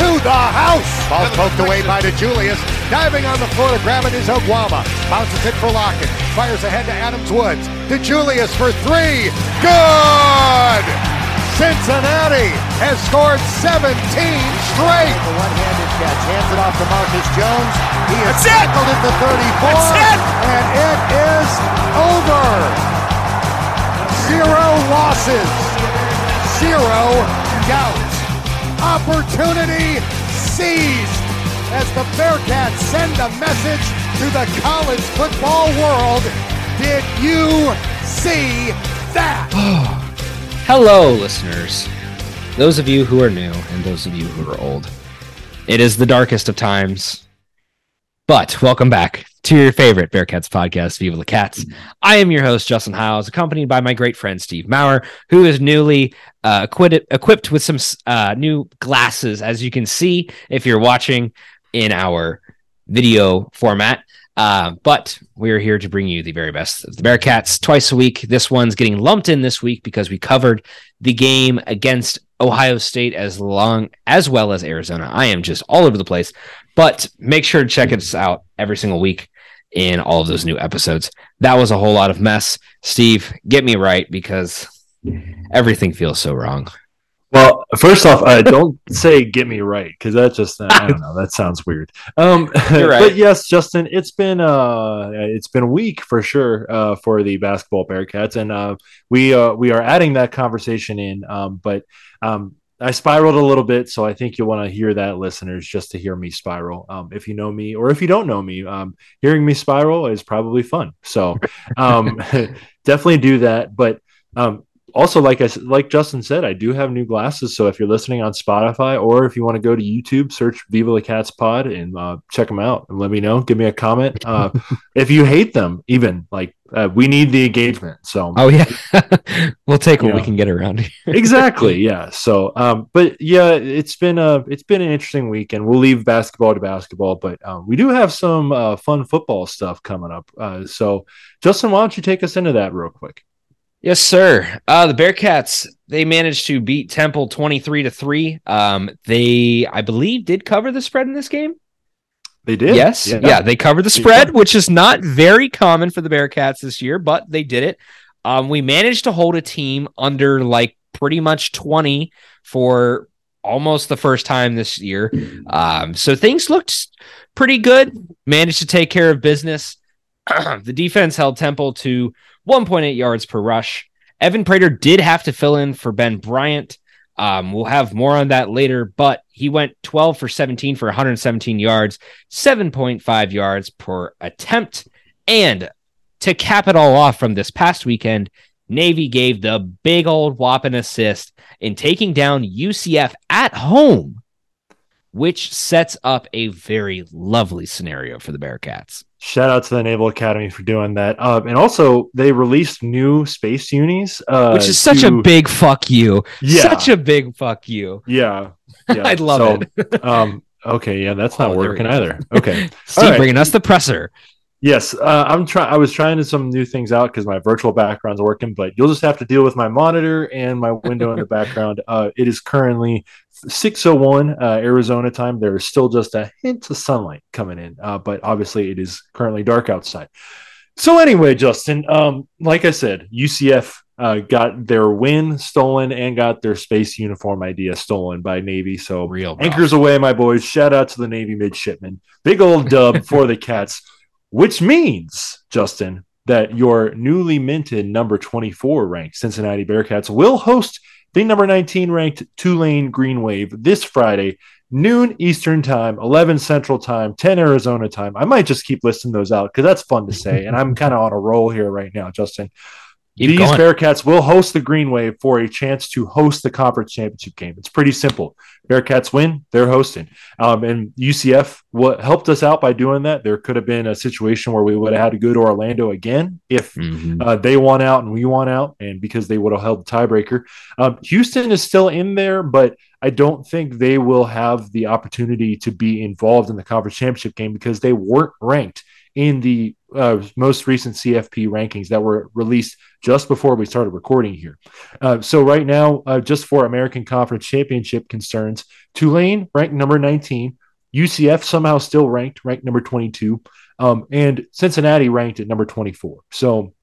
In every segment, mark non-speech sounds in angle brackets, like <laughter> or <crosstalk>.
to the house. Ball poked away by DeJulius. Diving on the floor to grab it is Oguama. Bounces it for Lockett. Fires ahead to Adams Woods. DeJulius for three. Good! Cincinnati has scored 17 straight. The one-handed catch. Hands it off to Marcus Jones. He it! tackled at the 34. That's it! And it is over. Zero losses. Zero doubt. Opportunity seized as the Bearcats send a message to the college football world. Did you see that? <sighs> Hello, listeners. Those of you who are new and those of you who are old. It is the darkest of times. But welcome back to your favorite Bearcats podcast, Viva La Cats. I am your host, Justin Hiles, accompanied by my great friend Steve Maurer, who is newly uh, equipped, equipped with some uh, new glasses, as you can see if you're watching in our video format. Uh, but we are here to bring you the very best of the Bearcats twice a week. This one's getting lumped in this week because we covered the game against Ohio State as long as well as Arizona. I am just all over the place, but make sure to check us out every single week in all of those new episodes. That was a whole lot of mess. Steve, get me right because everything feels so wrong. Well, first off, uh, <laughs> don't say "get me right" because that just I don't know. That sounds weird. Um, <laughs> You're right. but yes, Justin, it's been uh, it's been a week for sure uh, for the basketball Bearcats, and uh, we uh, we are adding that conversation in. Um, but um, I spiraled a little bit, so I think you'll want to hear that, listeners, just to hear me spiral. Um, if you know me, or if you don't know me, um, hearing me spiral is probably fun. So um, <laughs> definitely do that. But um, also like i like justin said i do have new glasses so if you're listening on spotify or if you want to go to youtube search viva la cats pod and uh, check them out and let me know. Give me a comment. <laughs> Uh, if you hate them even like uh, we need the engagement so. Oh yeah, <laughs> we'll take what we can get around here. <laughs> exactly yeah. So um but yeah it's been a it's been an interesting week and we'll leave basketball to basketball but um, we do have some uh, fun football stuff coming up. Uh, so justin why don't you take us into that real quick Yes, sir. Uh, the Bearcats they managed to beat Temple twenty three to three. Um, they I believe did cover the spread in this game. they did Yes, yeah. they covered the spread, which is not very common for the Bearcats this year, but they did it. Um, we managed to hold a team under like pretty much twenty for almost the first time this year. Um, so things looked pretty good. Managed to take care of business. <clears throat> the defense held Temple to 1.8 yards per rush. Evan Prater did have to fill in for Ben Bryant. Um, we'll have more on that later, but he went 12 for 17 for 117 yards, 7.5 yards per attempt. And to cap it all off from this past weekend, Navy gave the big old whopping assist in taking down UCF at home, which sets up a very lovely scenario for the Bearcats. Shout out to the Naval Academy for doing that. Uh, and also, they released new space unis, uh, which is such a big fuck you. Yeah. Such a big fuck you. yeah. <laughs> yeah. I love it. <laughs> um, okay, yeah, that's not Oh, working either. Okay, <laughs> Steve right. bringing us the presser. yes, uh, I'm trying. I was trying some new things out because my virtual background's working, but you'll just have to deal with my monitor and my window in the background. Uh, it is currently 6:01 uh, Arizona time. There is still just a hint of sunlight coming in, uh, but obviously it is currently dark outside. So anyway, Justin, um, like I said, UCF uh, got their win stolen and got their space uniform idea stolen by Navy. So Real rough. anchors aweigh, my boys. Shout out to the Navy midshipmen. Big old dub <laughs> for the Cats, which means Justin that your newly minted number 24 ranked Cincinnati Bearcats will host the number 19 ranked Tulane Green Wave this Friday, noon Eastern time, 11 Central time, 10 Arizona time. I might just keep listing those out because that's fun to say. and I'm kind of on a roll here right now, Justin. Keep These going. Bearcats will host the Green Wave for a chance to host the conference championship game. It's pretty simple. Bearcats win, they're hosting. Um, and UCF what helped us out by doing that. There could have been a situation where we would have had to go to Orlando again if Mhm. uh, they won out and we won out, and because they would have held the tiebreaker. Um, Houston is still in there, but I don't think they will have the opportunity to be involved in the conference championship game because they weren't ranked in the uh, most recent CFP rankings that were released just before we started recording here. Uh, so right now, uh, just for American Conference Championship concerns, Tulane ranked number 19, UCF somehow still ranked, ranked number 22, um, and Cincinnati ranked at number 24. So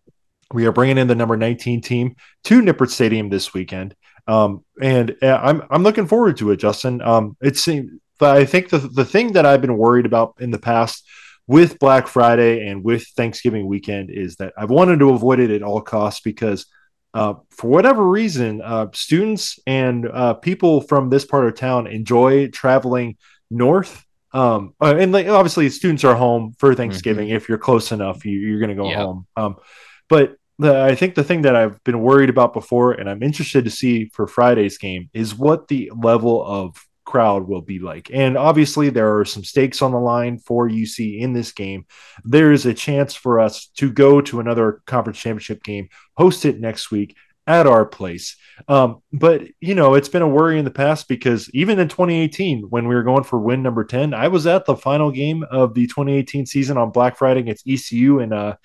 we are bringing in the number 19 team to Nippert Stadium this weekend. Um, and uh, I'm, I'm looking forward to it, Justin. Um, it seems, I think the, the thing that I've been worried about in the past with Black Friday and with Thanksgiving weekend is that I've wanted to avoid it at all costs because uh, for whatever reason, uh, students and uh, people from this part of town enjoy traveling north. Um, uh, and like, obviously, students are home for Thanksgiving. If you're close enough, you, you're going to go home. Um, but the, I think the thing that I've been worried about before, and I'm interested to see for Friday's game, is what the level of crowd will be like. And obviously, there are some stakes on the line for UC in this game. There is a chance for us to go to another conference championship game, host it next week at our place. Um, but you know, it's been a worry in the past because even in 2018, when we were going for win number 10, I was at the final game of the 2018 season on Black Friday against ECU, and uh,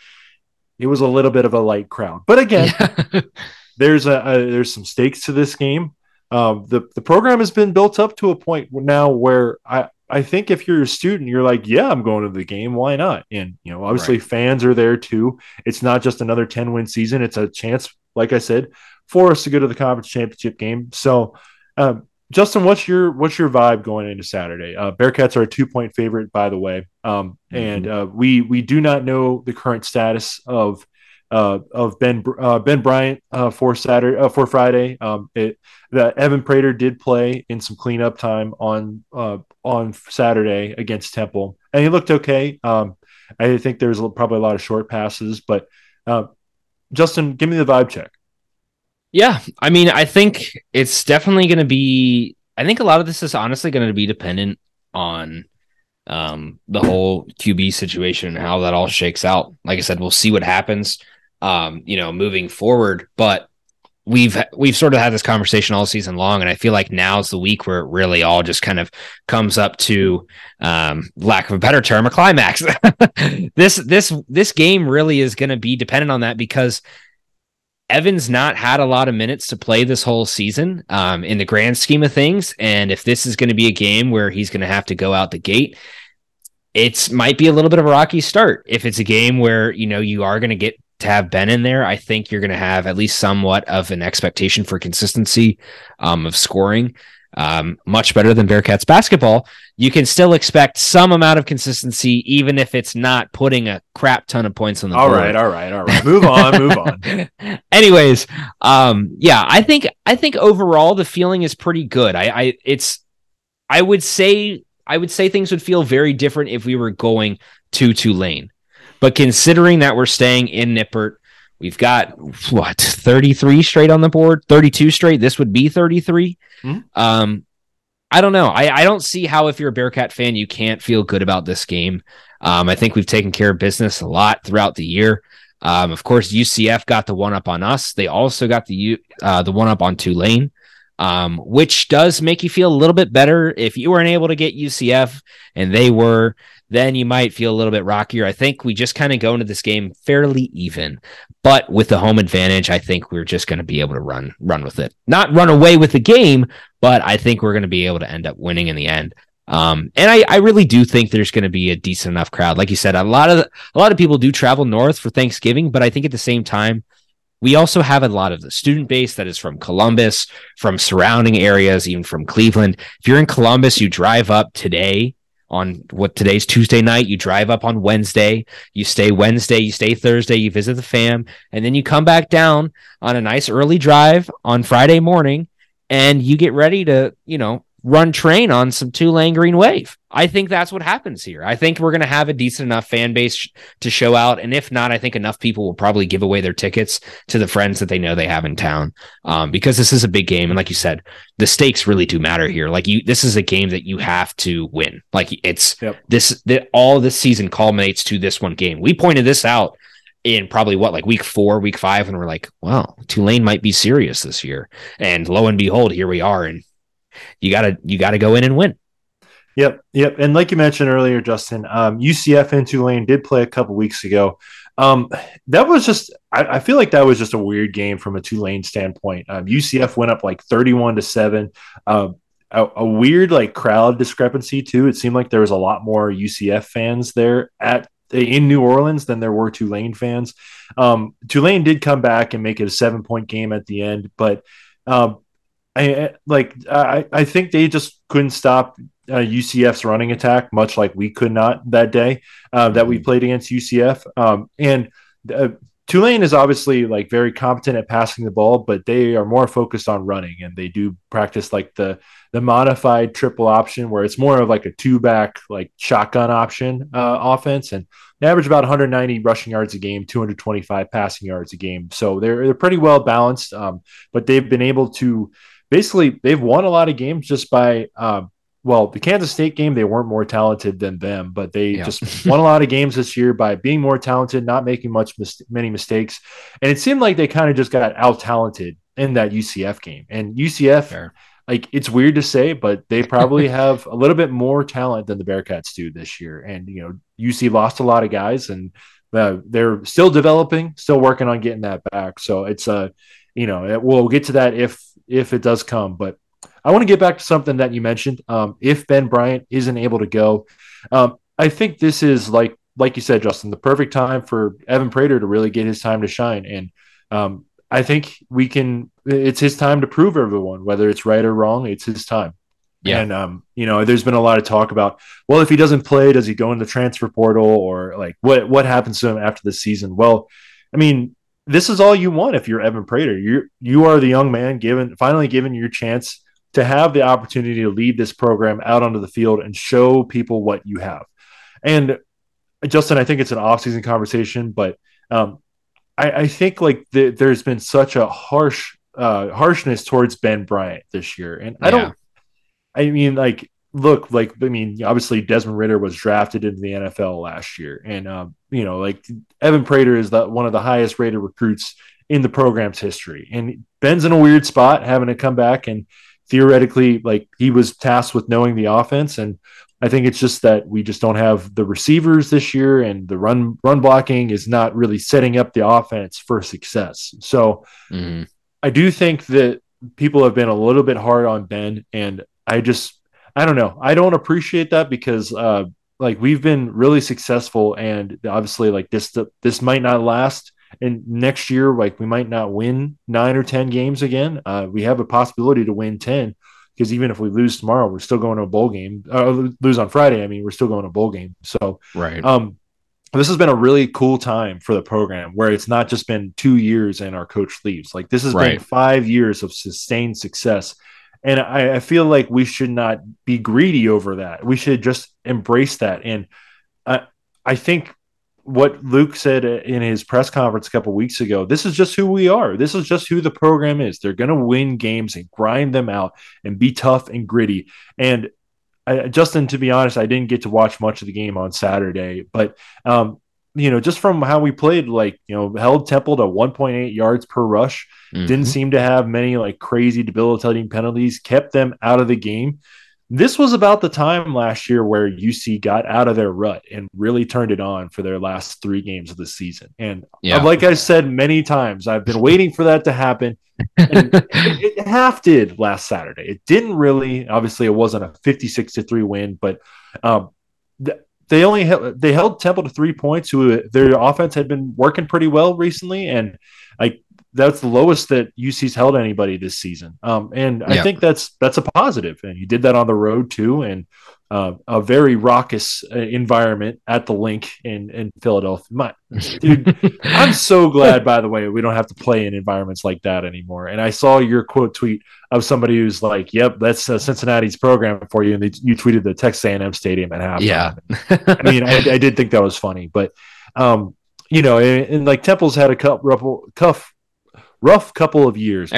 it was a little bit of a light crowd. But again, <laughs> there's a, a there's some stakes to this game. Um, the the program has been built up to a point now where I I think if you're a student, you're like, yeah, I'm going to the game. Why not? And you know, obviously Right. fans are there too. It's not just another 10 win season. It's a chance, like I said, for us to go to the conference championship game. So, um, Justin, what's your what's your vibe going into Saturday? Uh, Bearcats are a two point favorite, by the way, um, and uh, we we do not know the current status of uh, of Ben uh, Ben Bryant uh, for Saturday uh, for Friday. Um, it that Evan Prater did play in some cleanup time on uh, on Saturday against Temple, and he looked okay. Um, I think there's probably a lot of short passes, but uh, Justin, give me the vibe check. Yeah, I mean, I think it's definitely going to be. I think a lot of this is honestly going to be dependent on um, the whole QB situation and how that all shakes out. Like I said, we'll see what happens, um, you know, moving forward. But we've we've sort of had this conversation all season long, and I feel like now's the week where it really all just kind of comes up to, um, lack of a better term, a climax. <laughs> this this this game really is going to be dependent on that because Evan's not had a lot of minutes to play this whole season um, in the grand scheme of things. And if this is going to be a game where he's going to have to go out the gate, it's might be a little bit of a rocky start. If it's a game where, you know, you are going to get to have Ben in there, I think you're going to have at least somewhat of an expectation for consistency um, of scoring. Um, much better than Bearcats basketball. You can still expect some amount of consistency, even if it's not putting a crap ton of points on the All board. All right, all right, all right. Move on, move on. <laughs> Anyways, um, yeah, I think I think overall the feeling is pretty good. I, I it's I would say I would say things would feel very different if we were going to Tulane. But considering that we're staying in Nippert, we've got what 33 straight on the board, 32 straight. This would be 33. Mhm. Um, I don't know. I, I don't see how if you're a Bearcat fan, you can't feel good about this game. Um, I think we've taken care of business a lot throughout the year. Um, of course, UCF got the one up on us. They also got the U- uh, the one up on Tulane, um, which does make you feel a little bit better. If you weren't able to get UCF and they were, then you might feel a little bit rockier. I think we just kind of go into this game fairly even, but with the home advantage, I think we're just going to be able to run run with it. Not run away with the game, but I think we're going to be able to end up winning in the end. Um, and I, I really do think there's going to be a decent enough crowd. Like you said, a lot of a lot of people do travel north for Thanksgiving, but I think at the same time, we also have a lot of the student base that is from Columbus, from surrounding areas, even from Cleveland. If you're in Columbus, you drive up today on what today's Tuesday night, you drive up on Wednesday, you stay Wednesday, you stay Thursday, you visit the fam, and then you come back down on a nice early drive on Friday morning and you get ready to, you know, run train on some Tulane Green Wave. I think that's what happens here. I think we're going to have a decent enough fan base to show out. And if not, I think enough people will probably give away their tickets to the friends that they know they have in town um, because this is a big game. And like you said, the stakes really do matter here. Like you, this is a game that you have to win. Like it's yep. this, the, all this season culminates to this one game. We pointed this out in probably what like week four, week five, and we're like, wow, Tulane might be serious this year. And lo and behold, here we are. And you gotta you gotta go in and win. Yep, yep. And like you mentioned earlier, Justin, um, UCF and Tulane did play a couple weeks ago. Um, that was just I, I, feel like that was just a weird game from a Tulane standpoint. Um, UCF went up like thirty-one to seven. Um, a, a, weird like crowd discrepancy too. It seemed like there was a lot more UCF fans there at in New Orleans than there were Tulane fans. Um, Tulane did come back and make it a seven point game at the end, but um, I like I, I think they just couldn't stop uh, UCF's running attack, much like we could not that day uh, that we mm-hmm. played against UCF. Um, and uh, Tulane is obviously like very competent at passing the ball, but they are more focused on running, and they do practice like the the modified triple option, where it's more of like a two back like shotgun option uh, offense, and they average about 190 rushing yards a game, 225 passing yards a game. So they're they're pretty well balanced, um, but they've been able to basically they've won a lot of games just by uh, well, the Kansas State game, they weren't more talented than them, but they yeah. just won a lot of games this year by being more talented, not making much mis- many mistakes. And it seemed like they kind of just got out talented in that UCF game. And UCF, Fair. like it's weird to say, but they probably <laughs> have a little bit more talent than the Bearcats do this year. And you know, UC lost a lot of guys, and uh, they're still developing, still working on getting that back. So it's a, uh, you know, we'll get to that if if it does come, but I want to get back to something that you mentioned. Um, if Ben Bryant isn't able to go, um, I think this is like like you said, Justin, the perfect time for Evan Prater to really get his time to shine. And um, I think we can. It's his time to prove everyone, whether it's right or wrong. It's his time. Yeah. And um, you know, there's been a lot of talk about, well, if he doesn't play, does he go in the transfer portal or like what what happens to him after the season? Well, I mean, this is all you want if you're Evan Prater. You you are the young man given finally given your chance to have the opportunity to lead this program out onto the field and show people what you have. And Justin, I think it's an off-season conversation, but um, I, I, think like the, there's been such a harsh uh, harshness towards Ben Bryant this year, and I don't. I mean, like, look, like, I mean, obviously Desmond Ridder was drafted into the NFL last year, and um, you know, like Evan Prater is the, one of the highest rated recruits in the program's history, and Ben's in a weird spot having to come back and theoretically, like he was tasked with knowing the offense. And I think it's just that we just don't have the receivers this year, and the run run blocking is not really setting up the offense for success. So mm-hmm. I do think that people have been a little bit hard on Ben, and I just I don't know. I don't appreciate that because uh, like we've been really successful, and obviously like this this might not last and next year, like we might not win nine or 10 games again. Uh, we have a possibility to win 10 because even if we lose tomorrow, we're still going to a bowl game. Uh, lose on Friday, I mean, we're still going to a bowl game. So, right. Um, this has been a really cool time for the program where it's not just been two years and our coach leaves. Like this has right. been five years of sustained success. And I, I feel like we should not be greedy over that. We should just embrace that. And I, I think what Luke said in his press conference a couple weeks ago. This is just who we are. This is just who the program is. They're going to win games and grind them out and be tough and gritty. And I, Justin, to be honest, I didn't get to watch much of the game on Saturday, but um, you know, just from how we played, like you know, held Temple to 1.8 yards per rush. Mm-hmm. Didn't seem to have many like crazy debilitating penalties. Kept them out of the game. This was about the time last year where UC got out of their rut and really turned it on for their last three games of the season. And yeah. like I said many times, I've been waiting for that to happen. And <laughs> it, it, half did last Saturday. It didn't really. Obviously, it wasn't a fifty-six to three win, but um, they only held, they held Temple to three points. Who their offense had been working pretty well recently, and like that's the lowest that UC's held anybody this season. Um, and I think that's that's a positive. And you did that on the road too. And uh, a very raucous uh, environment at the Linc in in Philadelphia. My, dude, <laughs> I'm so glad. By the way, we don't have to play in environments like that anymore. And I saw your quote tweet of somebody who's like, "Yep, that's uh, Cincinnati's program for you," and they, you tweeted the Texas A&M Stadium at half. Yeah, <laughs> I mean, I, I, did think that was funny, but um, you know, and, and like Temple's had a ruffle, cuff rough couple of years.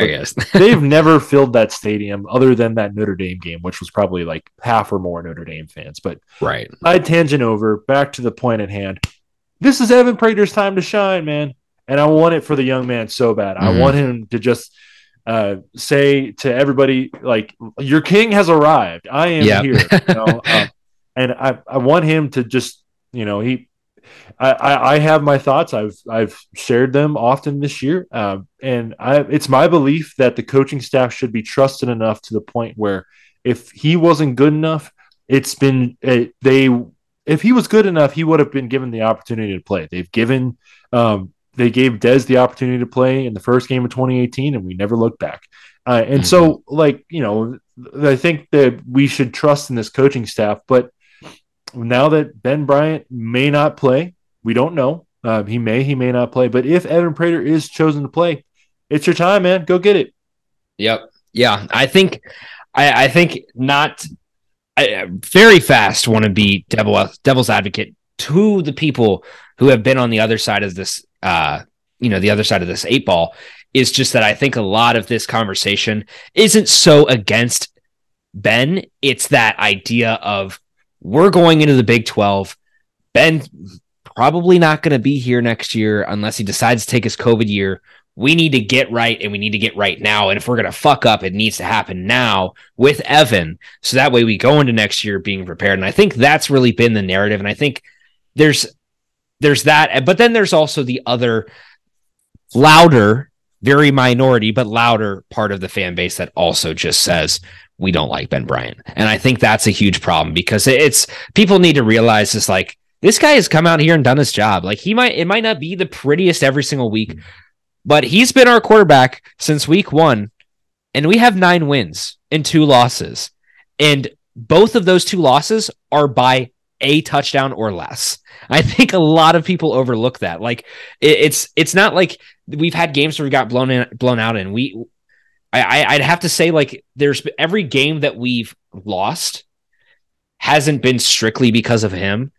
<laughs> they've never filled that stadium other than that Notre Dame game, which was probably like half or more Notre Dame fans. But right, I tangent over back to the point at hand. This is Evan Prater's time to shine, man, and I want it for the young man so bad. Mm-hmm. I want him to just uh, say to everybody, like, "Your king has arrived. I am yep. here." You know? <laughs> um, and I, I want him to just, you know, he I, I, have my thoughts. I've I've shared them often this year, um, and I, it's my belief that the coaching staff should be trusted enough to the point where if he wasn't good enough, it's been it, they. If he was good enough, he would have been given the opportunity to play. They've given um, they gave Dez the opportunity to play in the first game of 2018, and we never looked back. Uh, and mm-hmm. so, like you know, I think that we should trust in this coaching staff, but now that Ben Bryant may not play, we don't know. Uh, he may, he may not play. But if Evan Prater is chosen to play, it's your time, man. Go get it. Yep. Yeah. I think, I, I think not I, very fast want to be devil, devil's advocate to the people who have been on the other side of this, uh, you know, the other side of this eight ball is just that I think a lot of this conversation isn't so against Ben. It's that idea of we're going into the Big 12. Ben probably not going to be here next year unless he decides to take his COVID year. We need to get right and we need to get right now. And if we're going to fuck up, it needs to happen now with Evan. So that way we go into next year being prepared. And I think that's really been the narrative. And I think there's there's that, but then there's also the other louder, very minority, but louder part of the fan base that also just says, we don't like Ben Bryant. And I think that's a huge problem because it's people need to realize this like this guy has come out here and done his job. Like he might it might not be the prettiest every single week, mm-hmm. but he's been our quarterback since week 1 and we have 9 wins and 2 losses. And both of those two losses are by a touchdown or less. I think a lot of people overlook that. Like it, it's it's not like we've had games where we got blown in, blown out and we I, I'd have to say like there's every game that we've lost hasn't been strictly because of him.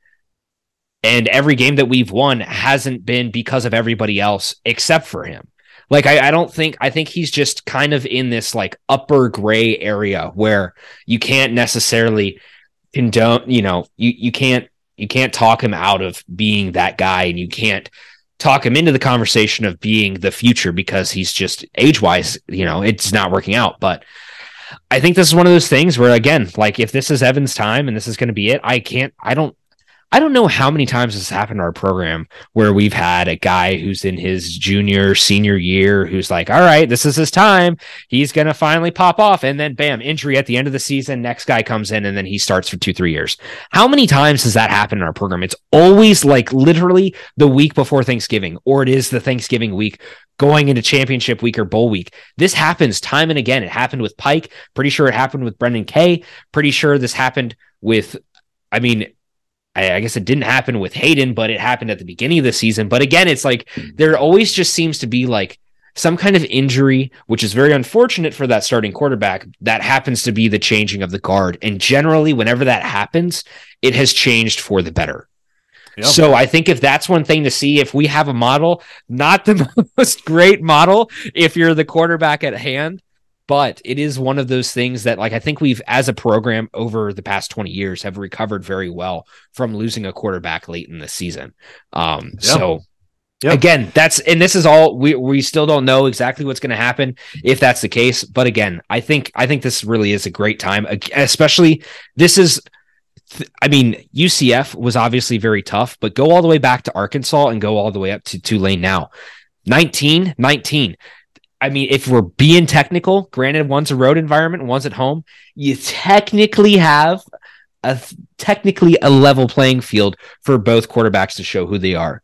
And every game that we've won hasn't been because of everybody else except for him. Like I, I don't think I think he's just kind of in this like upper gray area where you can't necessarily condone, you know, you, you can't you can't talk him out of being that guy and you can't talk him into the conversation of being the future because he's just age wise, you know, it's not working out. But I think this is one of those things where, again, like if this is Evan's time and this is going to be it, I can't, I don't, I don't know how many times this has happened in our program where we've had a guy who's in his junior, senior year who's like, all right, this is his time. He's going to finally pop off. And then bam, injury at the end of the season. Next guy comes in and then he starts for two, three years. How many times does that happen in our program? It's always like literally the week before Thanksgiving, or it is the Thanksgiving week going into championship week or bowl week. This happens time and again. It happened with Pike. Pretty sure it happened with Brendon Kay. Pretty sure this happened with, I mean, I, I guess it didn't happen with Hayden, but it happened at the beginning of the season. But again, it's like there always just seems to be like some kind of injury, which is very unfortunate for that starting quarterback. That happens to be the changing of the guard. And generally, whenever that happens, it has changed for the better. Yep. So I think if that's one thing to see, if we have a model, not the <laughs> most great model, if you're the quarterback at hand, but it is one of those things that like I think we've as a program over the past 20 years have recovered very well from losing a quarterback late in the season. Um so again, that's and this is all we we still don't know exactly what's going to happen if that's the case, but again, I think I think this really is a great time especially this is I mean, UCF was obviously very tough, but go all the way back to Arkansas and go all the way up to Tulane now. 19, 19. I mean, if we're being technical, granted, one's a road environment, one's at home, you technically have a technically a level playing field for both quarterbacks to show who they are.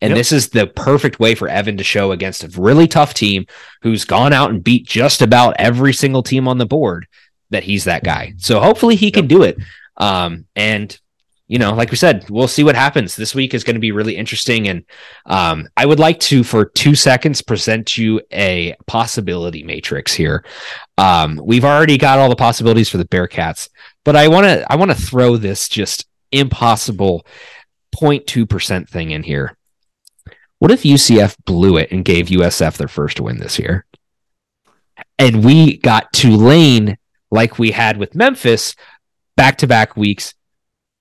And yep. this is the perfect way for Evan to show against a really tough team who's gone out and beat just about every single team on the board that he's that guy. So hopefully he yep. can do it. Um, and you know, like we said, we'll see what happens. This week is going to be really interesting. And um, I would like to, for two seconds, present you a possibility matrix here. Um, we've already got all the possibilities for the Bearcats, but I want to I want to throw this just impossible 0.2% thing in here. What if UCF blew it and gave USF their first win this year? And we got Tulane like we had with Memphis back to back weeks,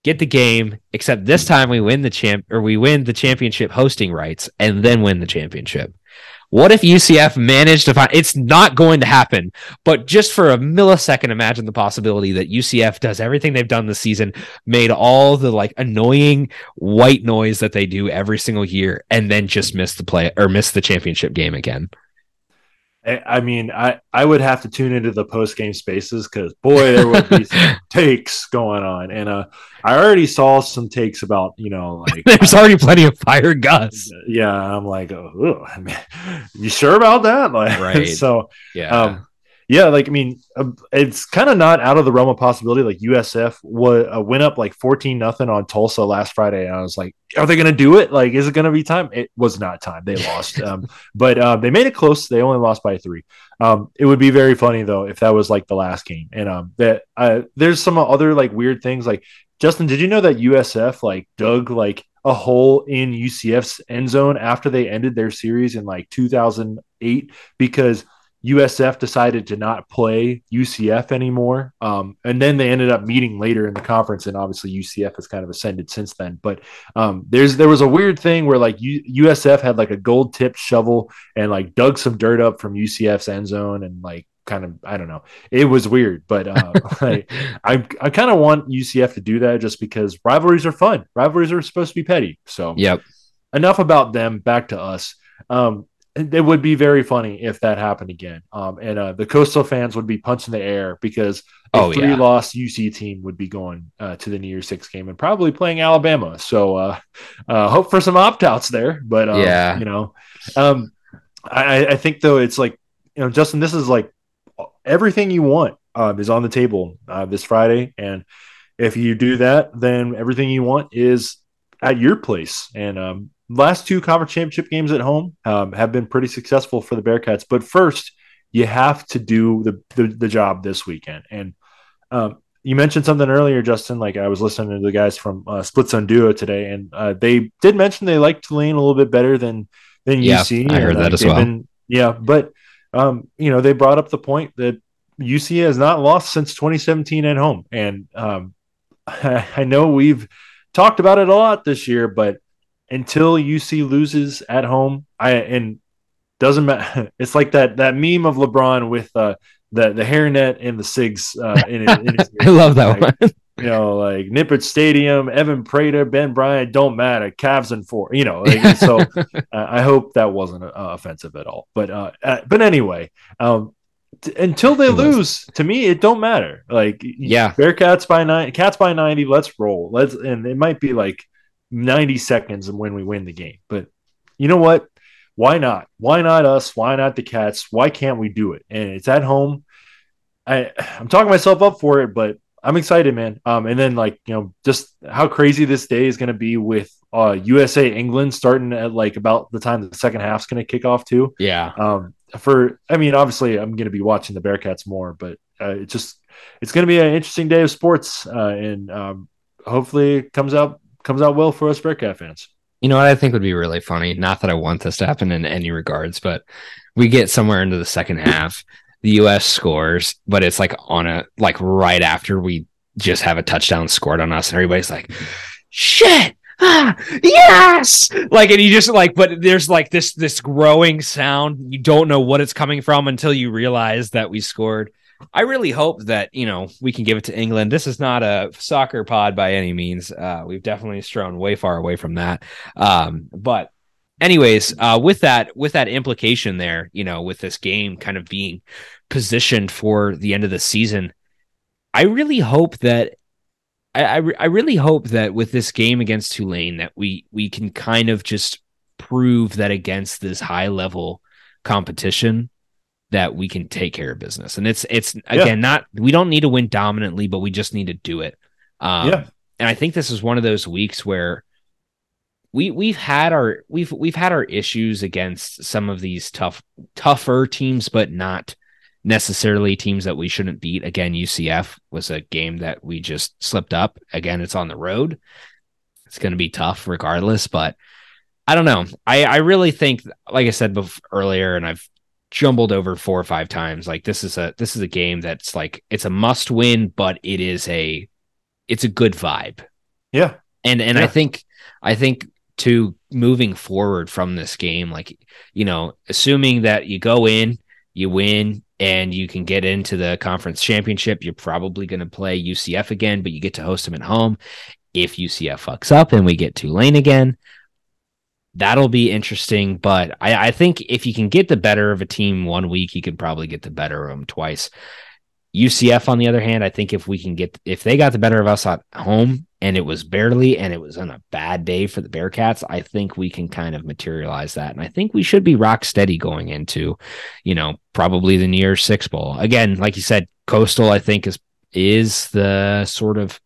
get the game, except this time we win the champ or we win the championship hosting rights and then win the championship. What if UCF managed to find it's not going to happen, but just for a millisecond, imagine the possibility that UCF does everything they've done this season, made all the like annoying white noise that they do every single year, and then just miss the play or miss the championship game again. I mean, I, I would have to tune into the post game spaces because boy, there would be some <laughs> takes going on, and uh, I already saw some takes about you know like <laughs> there's already plenty of fire, Gus. Yeah, I'm like, oh, man, you sure about that? <laughs> Like, right? So yeah, um, yeah, like I mean, uh, it's kind of not out of the realm of possibility. Like USF w- uh, went up like fourteen nothing on Tulsa last Friday, and I was like, "Are they going to do it? Like, is it going to be time?" It was not time. They <laughs> lost, um, but uh, they made it close. They only lost by three. Um, it would be very funny though if that was like the last game. And um, that uh, there's some other like weird things. Like Justin, did you know that USF like dug like a hole in UCF's end zone after they ended their series in like 2008 because USF decided to not play UCF anymore. Um, and then they ended up meeting later in the conference, and obviously UCF has kind of ascended since then. But um, there's there was a weird thing where like U- USF had like a gold tipped shovel and like dug some dirt up from UCF's end zone and like kind of I don't know. It was weird, but uh, <laughs> I I, I kind of want UCF to do that just because rivalries are fun. Rivalries are supposed to be petty. So yep. Enough about them. Back to us. Um, it would be very funny if that happened again. Um, and uh, the coastal fans would be punching the air because a oh, three yeah. loss UC team would be going uh, to the New Year's Six game and probably playing Alabama. So uh, uh hope for some opt outs there. But um, yeah, you know, um, I, I, think though it's like you know, Justin, this is like everything you want um, is on the table uh, this Friday, and if you do that, then everything you want is at your place. And um, last two conference championship games at home um, have been pretty successful for the Bearcats. But first, you have to do the the, the job this weekend. And um, you mentioned something earlier, Justin. Like I was listening to the guys from uh, Split Zone Duo today, and uh, they did mention they like Tulane a little bit better than than yeah, UC. I heard and, that as well. Been, yeah, but um, you know they brought up the point that UC has not lost since 2017 at home, and um, <laughs> I know we've talked about it a lot this year, but until UC loses at home, I and doesn't matter. <laughs> It's like that that meme of LeBron with uh, the the hairnet and the cigs. Uh, <laughs> in, in his I love that like, one. <laughs> you know, like Nippert Stadium, Evan Prater, Ben Bryant, don't matter. Cavs and four. You know, like, so uh, I hope that wasn't uh, offensive at all. But uh, uh but anyway, um, t- until they it lose, was. to me, it don't matter. Like yeah, Bearcats by nine, Cats by ninety. Let's roll. Let's and it might be like 90 seconds and when we win the game. But you know what? Why not? Why not us? Why not the Cats? Why can't we do it? And it's at home. I I'm talking myself up for it, but I'm excited, man. Um, and then like you know, just how crazy this day is going to be with uh USA England starting at like about the time the second half's going to kick off too. Yeah. Um, for I mean, obviously I'm going to be watching the Bearcats more, but uh, it just it's going to be an interesting day of sports, uh, and um, hopefully it comes out comes out well for us Bearcat fans. You know what I think would be really funny? Not that I want this to happen in any regards, but we get somewhere into the second half, the US scores, but it's like on a like right after we just have a touchdown scored on us, and everybody's like, shit. Ah, yes like and you just like but there's like this this growing sound you don't know what it's coming from until you realize that we scored I really hope that you know we can give it to England. This is not a soccer pod by any means. Uh, we've definitely strewn way far away from that. Um, but anyways, uh, with that with that implication there, you know, with this game kind of being positioned for the end of the season, I really hope that I, I, I really hope that with this game against Tulane that we we can kind of just prove that against this high level competition that we can take care of business. And it's it's again yeah. not we don't need to win dominantly, but we just need to do it. Um, Yeah. and I think this is one of those weeks where we we've had our we've we've had our issues against some of these tough tougher teams, but not necessarily teams that we shouldn't beat. Again, UCF was a game that we just slipped up. Again, it's on the road. It's going to be tough regardless, but I don't know. I I really think, like I said before, earlier, and I've jumbled over four or five times. Like this is a this is a game that's like it's a must win, but it is a it's a good vibe. Yeah. And and I think I think to moving forward from this game, like you know, assuming that you go in, you win, and you can get into the conference championship, you're probably going to play UCF again, but you get to host them at home. If UCF fucks up and we get Tulane again, that'll be interesting. But I, I think if you can get the better of a team one week, you can probably get the better of them twice. UCF, on the other hand, I think if we can get if they got the better of us at home and it was barely and it was on a bad day for the Bearcats, I think we can kind of materialize that. And I think we should be rock steady going into, you know, probably the New Year's Six Bowl. Again, like you said, Coastal, I think is is the sort of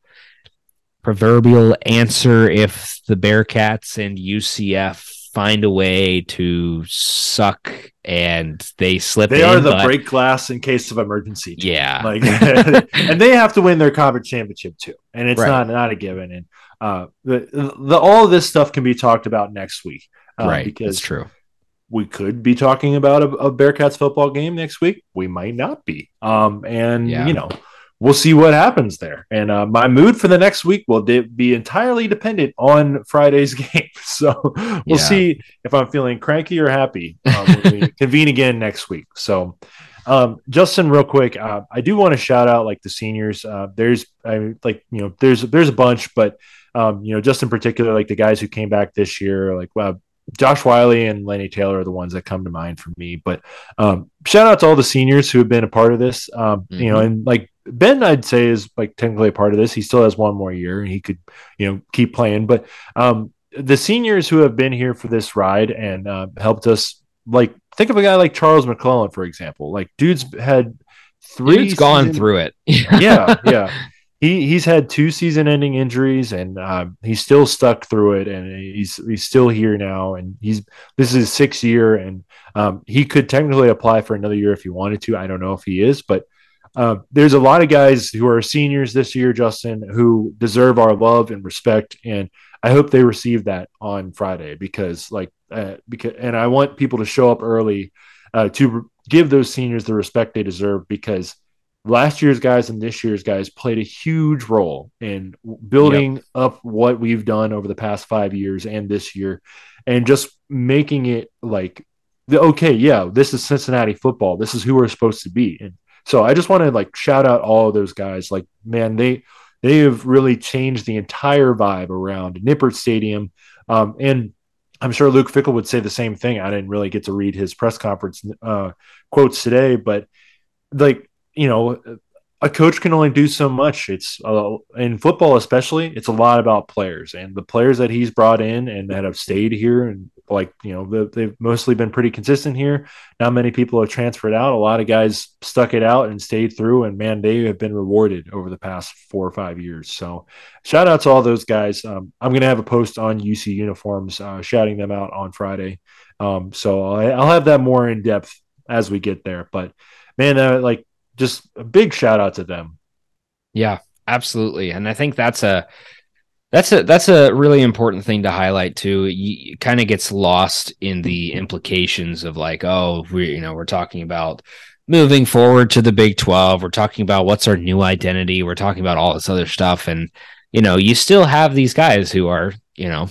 proverbial answer if the Bearcats and UCF find a way to suck and they slip They in, are the but- break glass in case of emergency. team. Yeah. <laughs> Like <laughs> and they have to win their conference championship too. And it's Right. not not a given. And uh the, the all of this stuff can be talked about next week. Uh, right. because That's true. we could be talking about a, a Bearcats football game next week. We might not be. Um, and Yeah. you know, we'll see what happens there. And uh, my mood for the next week will de- be entirely dependent on <laughs> Friday's game. <laughs> So we'll Yeah. see if I'm feeling cranky or happy um, when we <laughs> convene again next week. So. Um, Justin, real quick, uh, I do want to shout out like the seniors. Uh, there's, I like, you know, there's there's a bunch, but um, you know, just in particular, like the guys who came back this year, like well, Josh Whyle and Lenny Taylor are the ones that come to mind for me. But um, shout out to all the seniors who have been a part of this. Um, You know, and like Ben, I'd say is like technically a part of this. He still has one more year, and he could you know keep playing. But um, the seniors who have been here for this ride and uh, helped us, like think of a guy like Charles McClelland, for example. Like dude's had three. Dude's gone through it. <laughs> yeah, yeah. He he's had two season-ending injuries, and uh, he's still stuck through it, and he's he's still here now, and he's this is his sixth year, and um, he could technically apply for another year if he wanted to. I don't know if he is, but uh, there's a lot of guys who are seniors this year, Justin, who deserve our love and respect, and I hope they receive that on Friday because, like, uh, because, and I want people to show up early uh, to give those seniors the respect they deserve because last year's guys and this year's guys played a huge role in building up what we've done over the past five years and this year and just making it like the okay yeah this is cincinnati football. This is who we're supposed to be. And so i just want to like shout out all of those guys. Like man they they have really changed the entire vibe around nippert stadium. Um, and i'm sure luke fickell would say the same thing. I didn't really get to read his press conference uh, quotes today but like you know a coach can only do so much. It's uh, in football especially it's a lot about players and the players that he's brought in and that have stayed here and like you know they- they've mostly been pretty consistent here. Not many people have transferred out. A lot of guys stuck it out and stayed through and man they have been rewarded over the past four or five years. So shout out to all those guys. Um, i'm going to have a post on uc uniforms uh, shouting them out on friday. Um, so I, i'll have that more in depth as we get there. But man uh, like just a big shout out to them. Yeah, absolutely. And I think that's a that's a that's a really important thing to highlight too. It kind of gets lost in the implications of like, oh, we you know, we're talking about moving forward to the Big 12. We're talking about what's our new identity. We're talking about all this other stuff and you know, you still have these guys who are, you know,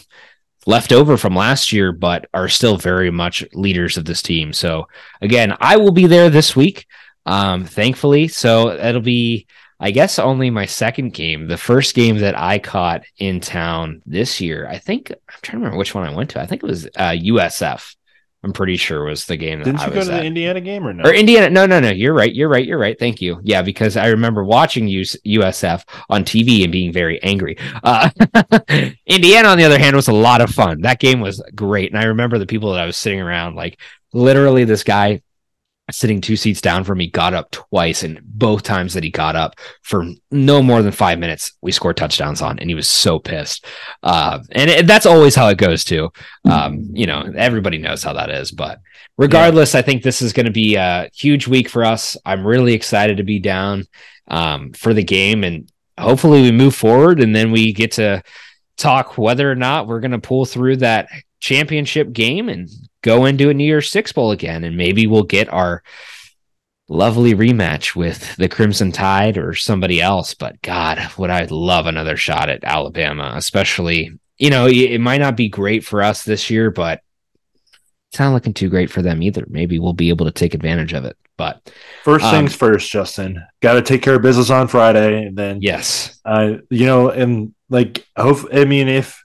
left over from last year but are still very much leaders of this team. So again, I will be there this week. Um thankfully, so it'll be I guess only my second game. The first game that I caught in town this year, I think I'm trying to remember which one I went to. I think it was uh, USF. I'm pretty sure was the game that didn't I you go to at. the indiana game or no or Indiana. No, no, no. You're right. You're right. You're right. Thank you. Yeah, because I remember watching USF on TV and being very angry. Uh, <laughs> Indiana, on the other hand, was a lot of fun. That game was great, and I remember the people that I was sitting around. Like literally, this guy sitting two seats down from me, got up twice, and both times that he got up for no more than five minutes, we scored touchdowns on, and he was so pissed. Uh, and it, that's always how it goes too. Um, you know, everybody knows how that is. But regardless, yeah. I think this is going to be a huge week for us. I'm really excited to be down um, for the game, and hopefully we move forward, and then we get to talk whether or not we're going to pull through that championship game and go into a New Year's Six Bowl again, and maybe we'll get our lovely rematch with the Crimson Tide or somebody else. But God, would I love another shot at Alabama, especially, you know, it might not be great for us this year, but it's not looking too great for them either. Maybe we'll be able to take advantage of it. But first um, things first, Justin, got to take care of business on Friday. And then, yes, uh, you know, and like, hope, I mean, if,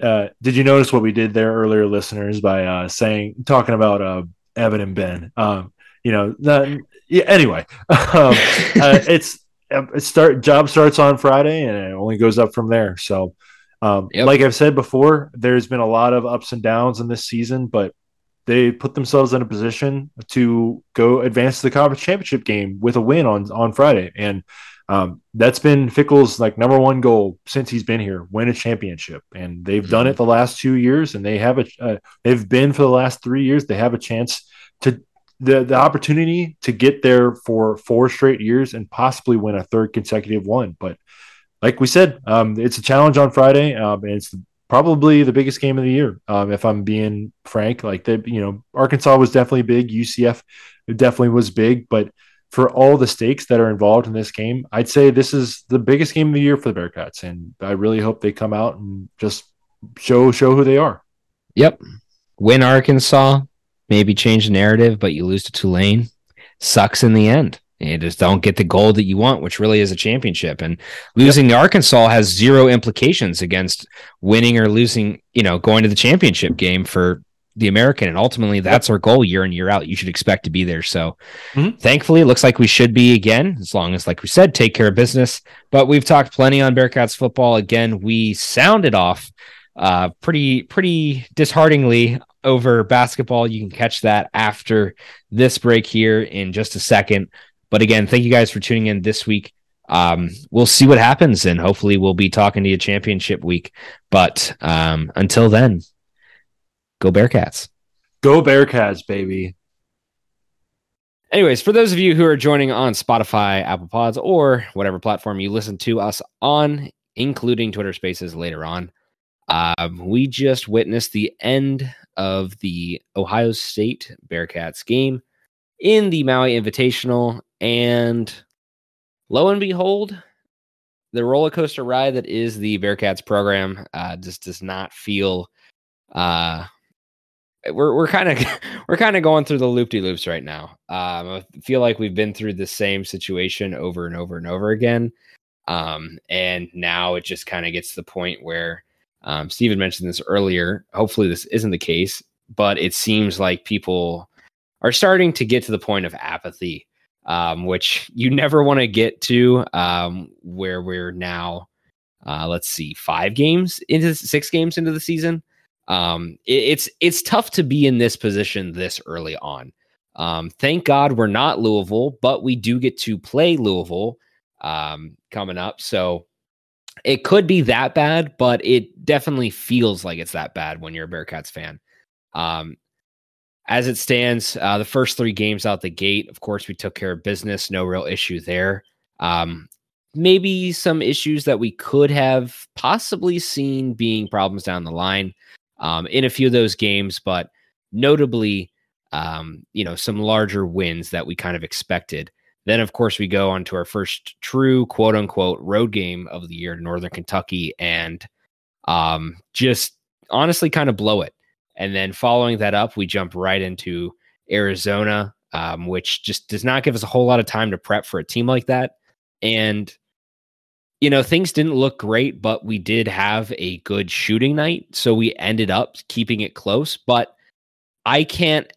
uh, did you notice what we did there earlier, listeners, by uh, saying talking about uh, Evan and Ben? Um, you know, that, yeah, anyway, <laughs> um, uh, <laughs> it's it start job starts on Friday and it only goes up from there. So, um, yep. like I've said before, there's been a lot of ups and downs in this season, but they put themselves in a position to go advance to the conference championship game with a win on on Friday, and um, that's been Fickell's like number one goal since he's been here: win a championship. And they've mm-hmm. done it the last two years, and they have a uh, they've been for the last three years. They have a chance to the the opportunity to get there for four straight years and possibly win a third consecutive one. But like we said, um, it's a challenge on Friday, um, and it's probably the biggest game of the year. Um, if I'm being frank, like the you know Arkansas was definitely big, UCF definitely was big, but for all the stakes that are involved in this game, I'd say this is the biggest game of the year for the Bearcats, and I really hope they come out and just show show who they are. Yep, win Arkansas, maybe change the narrative, but you lose to Tulane, sucks in the end. You just don't get the goal that you want, which really is a championship. And losing yep. to Arkansas has zero implications against winning or losing, you know, going to the championship game for the American. And ultimately, that's our goal year in, year out. You should expect to be there. So mm-hmm. thankfully, it looks like we should be again, as long as, like we said, take care of business. But we've talked plenty on Bearcats football. Again, we sounded off uh, pretty, pretty dishearteningly over basketball. You can catch that after this break here in just a second. But again, thank you guys for tuning in this week. Um, we'll see what happens, and hopefully, we'll be talking to you championship week. But um, until then, go Bearcats. Go Bearcats, baby. Anyways, for those of you who are joining on Spotify, Apple Pods, or whatever platform you listen to us on, including Twitter Spaces later on, um, we just witnessed the end of the Ohio State Bearcats game in the Maui Invitational. And lo and behold, the roller coaster ride that is the Bearcats program uh, just does not feel. Uh, we're we're kind of <laughs> we're kind of going through the loop de loops right now. Um, I feel like we've been through the same situation over and over and over again, um, and now it just kind of gets to the point where um, Steven mentioned this earlier. Hopefully, this isn't the case, but it seems like people are starting to get to the point of apathy um, which you never want to get to, um, where we're now, uh, let's see, five games into six games into the season. Um, it, it's it's tough to be in this position this early on. Um, thank God we're not Louisville, but we do get to play Louisville um, coming up. So it could be that bad, but it definitely feels like it's that bad when you're a Bearcats fan. Um, as it stands, uh, the first three games out the gate, of course, we took care of business. No real issue there. Um, maybe some issues that we could have possibly seen being problems down the line um, in a few of those games, but notably, um, you know, some larger wins that we kind of expected. Then, of course, we go on to our first true quote unquote road game of the year, Northern Kentucky, and um, just honestly kind of blow it. And then following that up, we jump right into Arizona, um, which just does not give us a whole lot of time to prep for a team like that. And, you know, things didn't look great, but we did have a good shooting night. So we ended up keeping it close. But I can't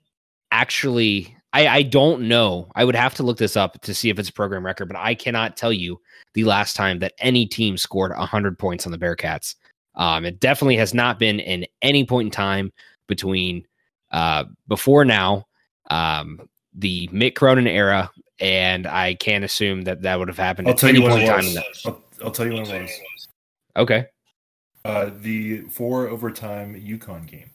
actually, I, I don't know. I would have to look this up to see if it's a program record, but I cannot tell you the last time that any team scored 100 points on the Bearcats. Um, it definitely has not been in any point in time between uh, before now. Um, the Mick Cronin era, and I can't assume that that would have happened. I'll at any point in time in that- I'll, I'll tell you when it was. Okay, Uh, the four overtime UConn game.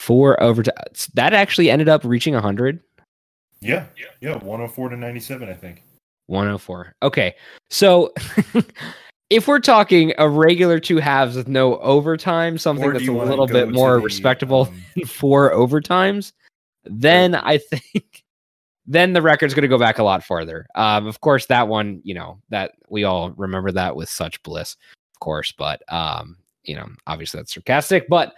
four overtime. That actually ended up reaching hundred. Yeah, yeah, Yeah. 104 to 97, I think. 104. Okay. So <laughs> if we're talking a regular two halves with no overtime, something that's a little bit more the, respectable um, than four overtimes, then I <laughs> think then the record's going to go back a lot farther. Um, of course, that one, you know, that we all remember that with such bliss, of course, but um, you know, obviously that's sarcastic, but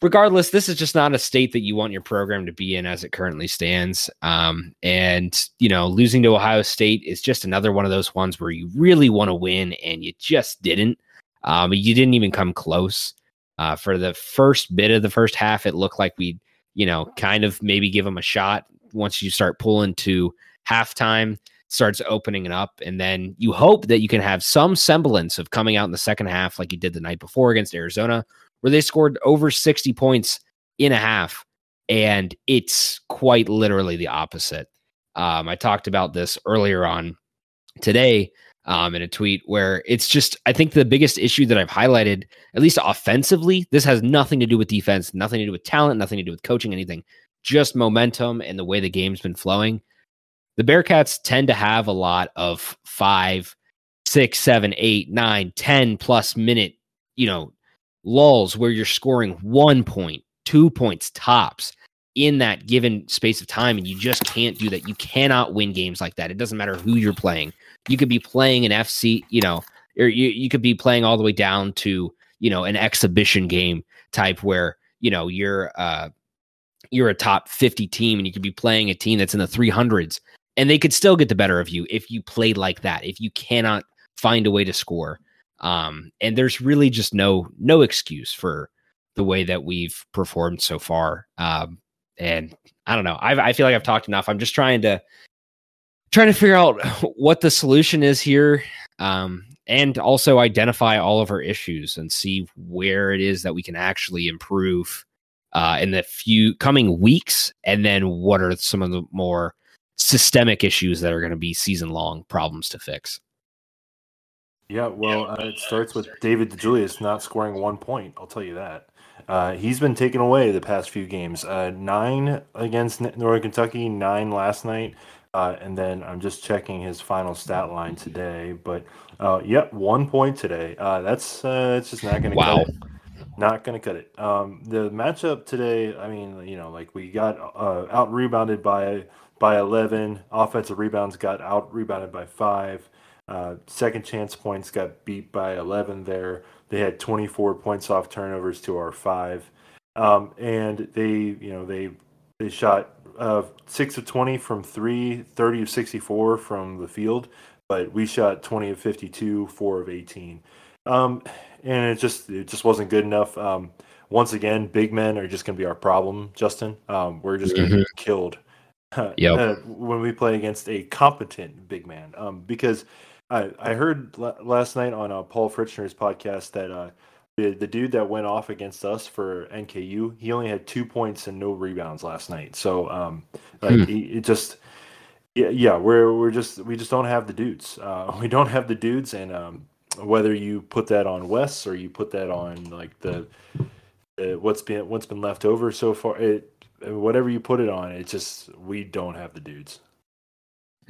regardless, this is just not a state that you want your program to be in as it currently stands. Um, and you know, losing to Ohio State is just another one of those ones where you really want to win and you just didn't. Um, you didn't even come close. Uh, for the first bit of the first half, it looked like we, you know, kind of maybe give them a shot. Once you start pulling to halftime, starts opening it up, and then you hope that you can have some semblance of coming out in the second half, like you did the night before against Arizona, where they scored over 60 points in a half. And it's quite literally the opposite. Um, I talked about this earlier on today um, in a tweet where it's just, I think the biggest issue that I've highlighted, at least offensively, this has nothing to do with defense, nothing to do with talent, nothing to do with coaching, anything, just momentum and the way the game's been flowing. The Bearcats tend to have a lot of five, six, seven, eight, nine, ten plus minute, you know, lulls where you're scoring one point, two points tops in that given space of time. And you just can't do that. You cannot win games like that. It doesn't matter who you're playing. You could be playing an FC, you know, or you, you could be playing all the way down to, you know, an exhibition game type where, you know, you're, uh, you're a top 50 team and you could be playing a team that's in the 300s and they could still get the better of you if you played like that. If you cannot find a way to score. Um, and there's really just no no excuse for the way that we've performed so far. Um, and I don't know. I I feel like I've talked enough. I'm just trying to trying to figure out <laughs> what the solution is here. Um, and also identify all of our issues and see where it is that we can actually improve uh, in the few coming weeks. And then what are some of the more systemic issues that are going to be season long problems to fix? Yeah, well, uh, it starts with David DeJulius not scoring one point. I'll tell you that. Uh, he's been taken away the past few games. Uh, nine against Northern Kentucky, nine last night, uh, and then I'm just checking his final stat line today. But uh, yep, one point today. Uh, that's uh, it's just not going to Wow. cut it. Not to cut it. Um, the matchup today, I mean, you know, like we got uh, out rebounded by by 11. Offensive rebounds got out rebounded by five. Uh, second chance points got beat by 11 there. They had 24 points off turnovers to our five. Um, and they, you know, they they shot uh, six of 20 from three, 30 of 64 from the field, but we shot 20 of 52, four of 18. Um, and it just it just wasn't good enough. Um, once again, big men are just going to be our problem, Justin. Um, we're just going to get killed <laughs> Yep. uh, when we play against a competent big man. Um, because I, I heard l- last night on uh, Paul Fritzner's podcast that uh, the, the dude that went off against us for NKU, he only had two points and no rebounds last night. So um, like Hmm. he, it just yeah, yeah, we're we're just we just don't have the dudes. Uh, <laughs> we don't have the dudes, and um, whether you put that on Wes or you put that on like the, the what's been what's been left over so far, it whatever you put it on, it just we don't have the dudes.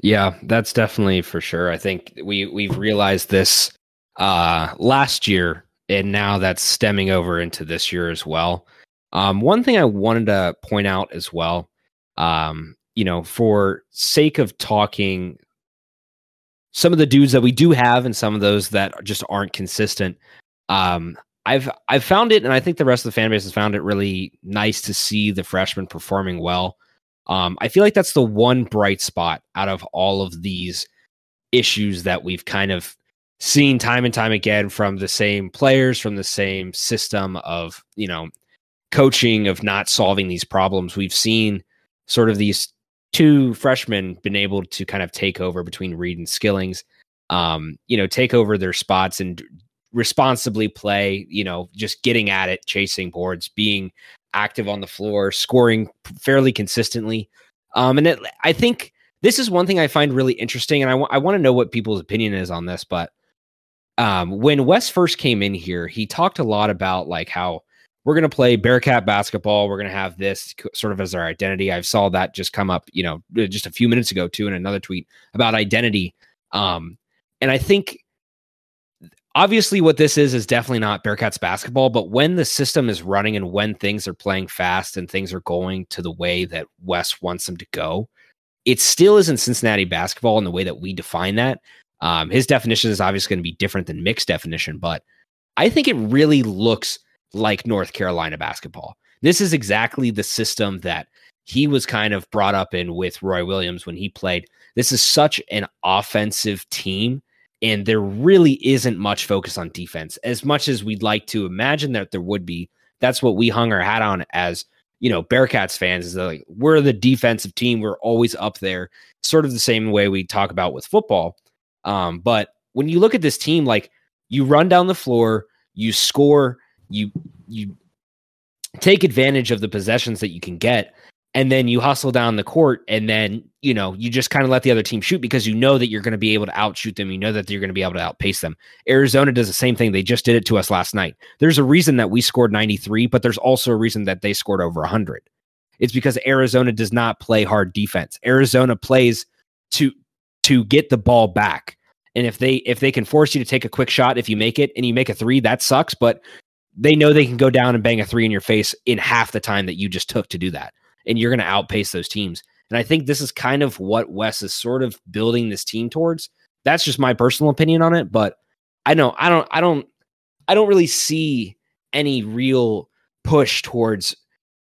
Yeah, that's definitely for sure. I think we we've realized this uh last year and now that's stemming over into this year as well. Um one thing I wanted to point out as well um you know for sake of talking some of the dudes that we do have and some of those that just aren't consistent um I've I've found it and I think the rest of the fan base has found it really nice to see the freshmen performing well. Um, I feel like that's the one bright spot out of all of these issues that we've kind of seen time and time again from the same players, from the same system of, you know, coaching, of not solving these problems. We've seen sort of these two freshmen been able to kind of take over between Reed and Skillings, um, you know, take over their spots and responsibly play, you know, just getting at it, chasing boards, being active on the floor, scoring fairly consistently. Um, and it, I think this is one thing I find really interesting, and I, w- I want to know what people's opinion is on this. But um, when Wes first came in here, he talked a lot about like how we're going to play Bearcat basketball. We're going to have this sort of as our identity. I saw that just come up, you know, just a few minutes ago too, in another tweet about identity. Um, and I think obviously what this is is definitely not Bearcats basketball, but when the system is running and when things are playing fast and things are going to the way that Wes wants them to go, it still isn't Cincinnati basketball in the way that we define that. Um, his definition is obviously going to be different than Mick's definition, but I think it really looks like North Carolina basketball. This is exactly the system that he was kind of brought up in with Roy Williams when he played. This is such an offensive team, and there really isn't much focus on defense as much as we'd like to imagine that there would be. That's what we hung our hat on as you know Bearcats fans is like we're the defensive team. We're always up there, sort of the same way we talk about with football. Um, but when you look at this team, like you run down the floor, you score, you you take advantage of the possessions that you can get and then you hustle down the court and then you know you just kind of let the other team shoot because you know that you're going to be able to outshoot them. You know that you're going to be able to outpace them. Arizona does the same thing. They just did it to us last night. There's a reason that we scored 93 but there's also a reason that they scored over 100 it's because arizona does not play hard defense. Arizona plays to to get the ball back. And if they if they can force you to take a quick shot if you make it and you make a three that sucks but they know they can go down and bang a three in your face in half the time that you just took to do that. And you're going to outpace those teams. And I think this is kind of what Wes is sort of building this team towards. That's just my personal opinion on it. But I know I don't, I don't, I don't really see any real push towards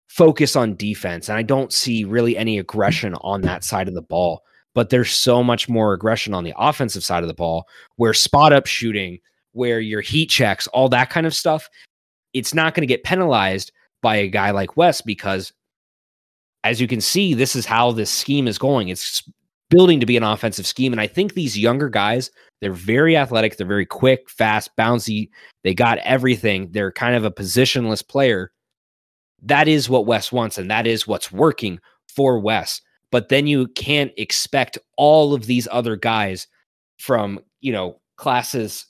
focus on defense. And I don't see really any aggression on that side of the ball. But there's so much more aggression on the offensive side of the ball where spot up shooting, where your heat checks, all that kind of stuff it's not going to get penalized by a guy like Wes because, as you can see, this is how this scheme is going. It's building to be an offensive scheme. And I think these younger guys, they're very athletic, they're very quick, fast, bouncy. They got everything. They're kind of a positionless player. That is what Wes wants, and that is what's working for Wes. But then you can't expect all of these other guys from, you know, classes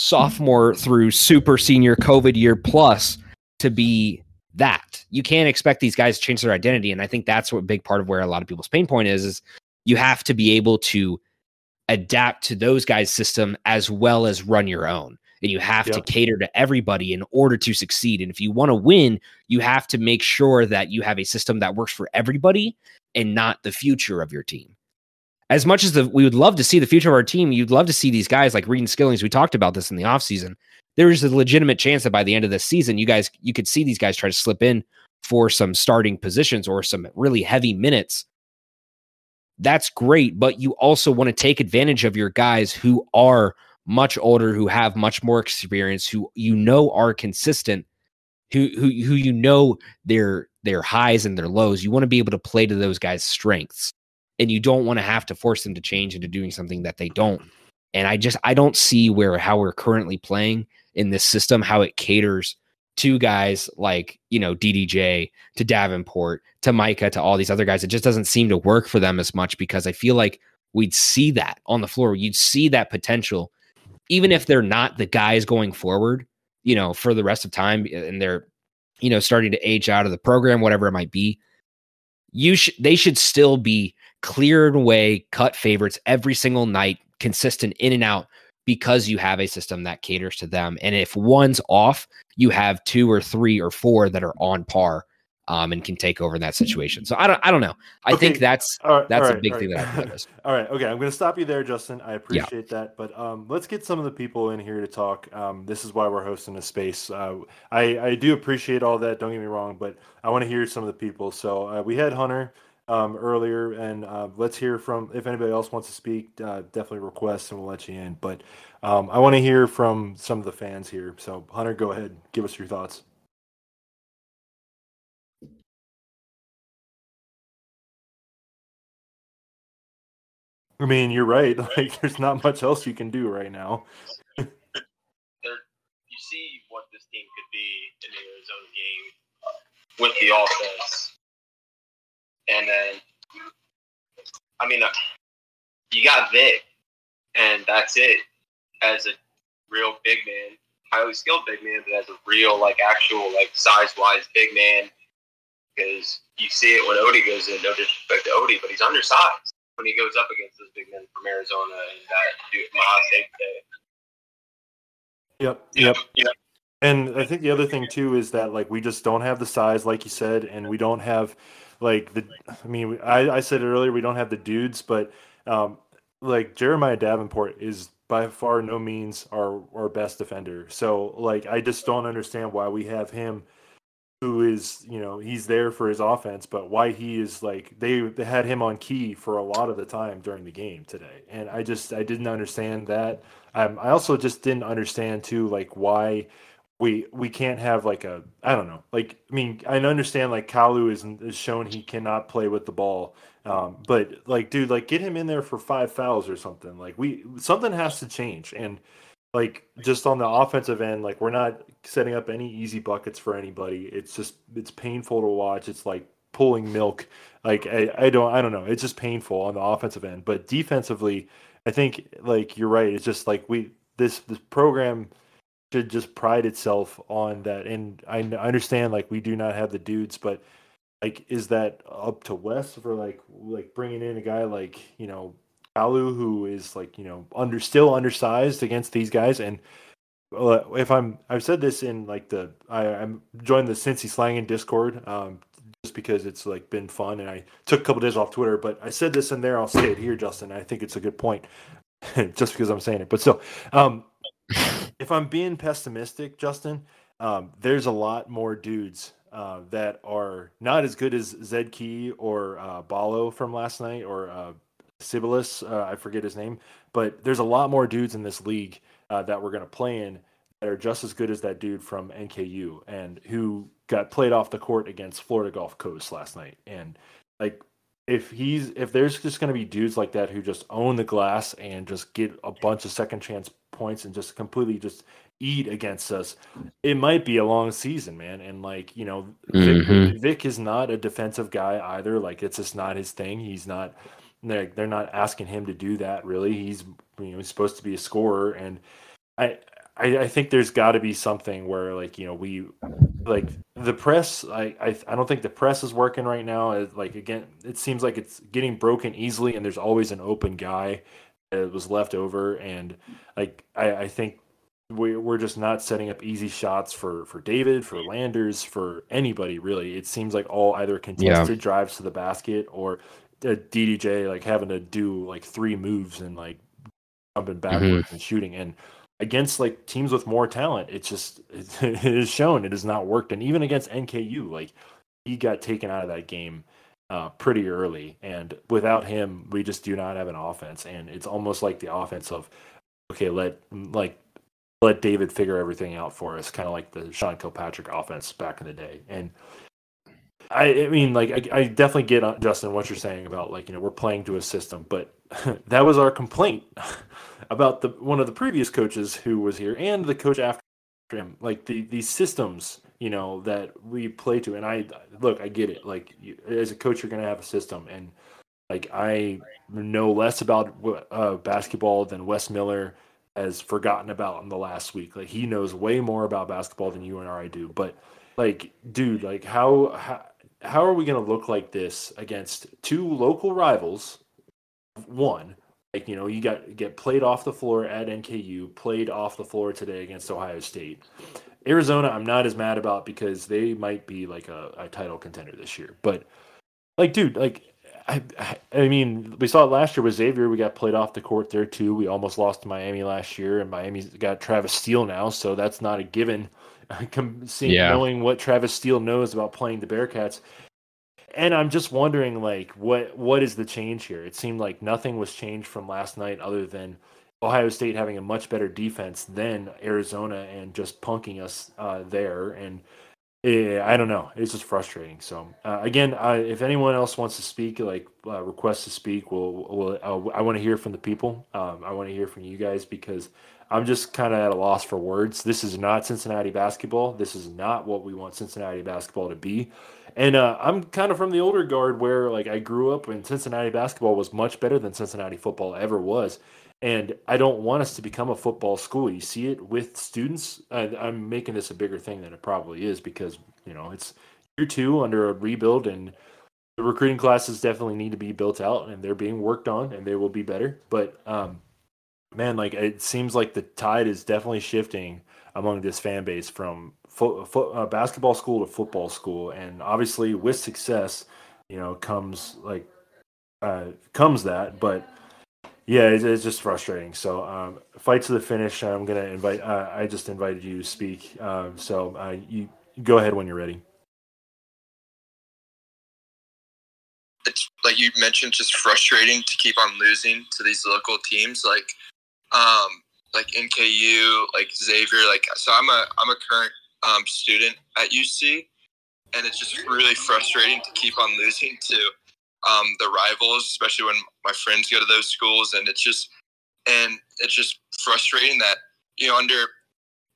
sophomore through super senior COVID year plus to be that. You can't expect these guys to change their identity. And I think that's what a big part of where a lot of people's pain point is, is you have to be able to adapt to those guys' system as well as run your own. And you have to cater to everybody in order to succeed. And if you want to win, you have to make sure that you have a system that works for everybody and not the future of your team as much as the, we would love to see the future of our team, you'd love to see these guys like Reed and Skillings. We talked about this in the offseason. There is a legitimate chance that by the end of this season, you guys, you could see these guys try to slip in for some starting positions or some really heavy minutes. That's great, but you also want to take advantage of your guys who are much older, who have much more experience, who you know are consistent, who who who you know their their highs and their lows. You want to be able to play to those guys' strengths and you don't want to have to force them to change into doing something that they don't. And I just I don't see where how we're currently playing in this system how it caters to guys like you know DDJ to Davenport to Micah to all these other guys. It just doesn't seem to work for them as much because I feel like we'd see that on the floor. You'd see that potential, even if they're not the guys going forward. You know, for the rest of time, eh, and they're you know starting to age out of the program, whatever it might be. You should they should still be cleared away, cut favorites every single night, consistent in and out because you have a system that caters to them. And if one's off, you have two or three or four that are on par um, and can take over in that situation. So I don't, I don't know. I okay. think that's right, that's right, a big right. thing that I noticed. <laughs> all right, okay, I'm going to stop you there, Justin. I appreciate yeah. that, but um, let's get some of the people in here to talk. Um, this is why we're hosting a space. Uh, I I do appreciate all that. Don't get me wrong, but I want to hear some of the people. So uh, we had Hunter um, earlier, and uh, let's hear from if anybody else wants to speak. Uh, definitely request, and we'll let you in. But um, I want to hear from some of the fans here. So Hunter, go ahead, give us your thoughts. I mean, you're right. <laughs> Like, there's not much else you can do right now. you see what this team could be in the Arizona game with the offense and then I mean, uh, you got Vic, and that's it as a real big man, highly skilled big man, but as a real like actual like size wise big man. Because you see it when Odie goes in. No disrespect to Odie, but he's undersized when he goes up against those big men from Arizona and that dude Mah State today. Yep. Yep. Yep. And I think the other thing too is that like we just don't have the size, like you said, and we don't have like the. I mean, I, I said earlier, we don't have the dudes, but um, like Jeremiah Davenport is by far no means our our best defender. So like I just don't understand why we have him who is you know he's there for his offense but why he is like they, they had him on key for a lot of the time during the game today and i just i didn't understand that um, i also just didn't understand too like why we we can't have like a I don't know. Like I mean I understand like Kalu is, is shown he cannot play with the ball, um, but like dude like get him in there for five fouls or something. Like we something has to change. And like just on the offensive end like we're not setting up any easy buckets for anybody. It's just it's painful to watch. It's like pulling milk. Like I, I don't I don't know. It's just painful on the offensive end. But defensively I think like you're right. It's just like we this this program should just pride itself on that. And I understand like we do not have the dudes, but like is that up to Wes for like like bringing in a guy like you know Kalu who is like you know under still undersized against these guys and uh, if I'm I've said this in like the I, I'm joined the Cincy slang in Discord um, just because it's like been fun and I took a couple days off Twitter but I said this in there I'll say it here Justin I think it's a good point <laughs> just because I'm saying it but still um, <laughs> if I'm being pessimistic, Justin, um, there's a lot more dudes uh, that are not as good as Zed Key or uh, Ballo from last night or uh, Sibilis, uh, I forget his name, but there's a lot more dudes in this league uh, that we're going to play in that are just as good as that dude from NKU and who got played off the court against Florida Gulf Coast last night. And like, if he's if there's just going to be dudes like that who just own the glass and just get a bunch of second chance points and just completely just eat against us, it might be a long season, man. And like you know, mm-hmm. Vic, Vic, is not a defensive guy either. Like it's just not his thing. He's not. They're, they're not asking him to do that really. He's you know he's supposed to be a scorer, and I I, I think there's got to be something where like you know we like the press. I, I I don't think the press is working right now. Like again, it seems like it's getting broken easily, and there's always an open guy that was left over, and like I, I think we, we're just not setting up easy shots for for David, for Landers, for anybody really. It seems like all either contested yeah. drives to the basket or a DDJ like having to do like three moves and like jumping backwards mm-hmm. and shooting. And against like teams with more talent, it's just it, <laughs> it is shown it has not worked. And even against NKU, like he got taken out of that game uh, pretty early, and without him, we just do not have an offense. And it's almost like the offense of okay, let like let David figure everything out for us, kind of like the Sean Kilpatrick offense back in the day. And I, I mean, like I, I definitely get uh, Justin what you're saying about like you know we're playing to a system, but <laughs> that was our complaint <laughs> about the one of the previous coaches who was here and the coach after him. Like the these systems, you know, that we play to. And I look, I get it. Like you, as a coach, you're gonna have a system, and like I know less about uh, basketball than Wes Miller has forgotten about in the last week. Like he knows way more about basketball than you and I do. But like, dude, like how how, how are we gonna look like this against two local rivals? One, like you know, you got get played off the floor at NKU, played off the floor today against Ohio State. Arizona, I'm not as mad about because they might be like a, a title contender this year. But like, dude, like I, I mean, we saw it last year with Xavier. We got played off the court there too. We almost lost to Miami last year, and Miami's got Travis Steele now, so that's not a given. <laughs> Seeing yeah. knowing what Travis Steele knows about playing the Bearcats, and I'm just wondering, like, what what is the change here? It seemed like nothing was changed from last night, other than Ohio State having a much better defense than Arizona and just punking us uh, there and yeah, I don't know. It's just frustrating. So uh, again, if anyone else wants to speak, like uh, request to speak, we'll, we'll uh, I want to hear from the people. Um, I want to hear from you guys because I'm just kind of at a loss for words. This is not Cincinnati basketball. This is not what we want Cincinnati basketball to be. And uh, I'm kind of from the older guard where like I grew up and Cincinnati basketball was much better than Cincinnati football ever was. And I don't want us to become a football school. You see it with students. I, I'm making this a bigger thing than it probably is because you know it's year two under a rebuild and the recruiting classes definitely need to be built out and they're being worked on and they will be better. But um, man, like it seems like the tide is definitely shifting among this fan base from fo- fo- uh, basketball school to football school, and obviously with success, you know, comes like uh, comes that, but. Yeah, it's, it's just frustrating. So, um, fight to the finish. I'm gonna invite. Uh, I just invited you to speak. Um, so, uh, you go ahead when you're ready. it's like you mentioned, just frustrating to keep on losing to these local teams like um like NKU, like Xavier, like so I'm a I'm a current um, student at UC and it's just really frustrating to keep on losing to um, the rivals, especially when my friends go to those schools and it's just and it's just frustrating that, you know, under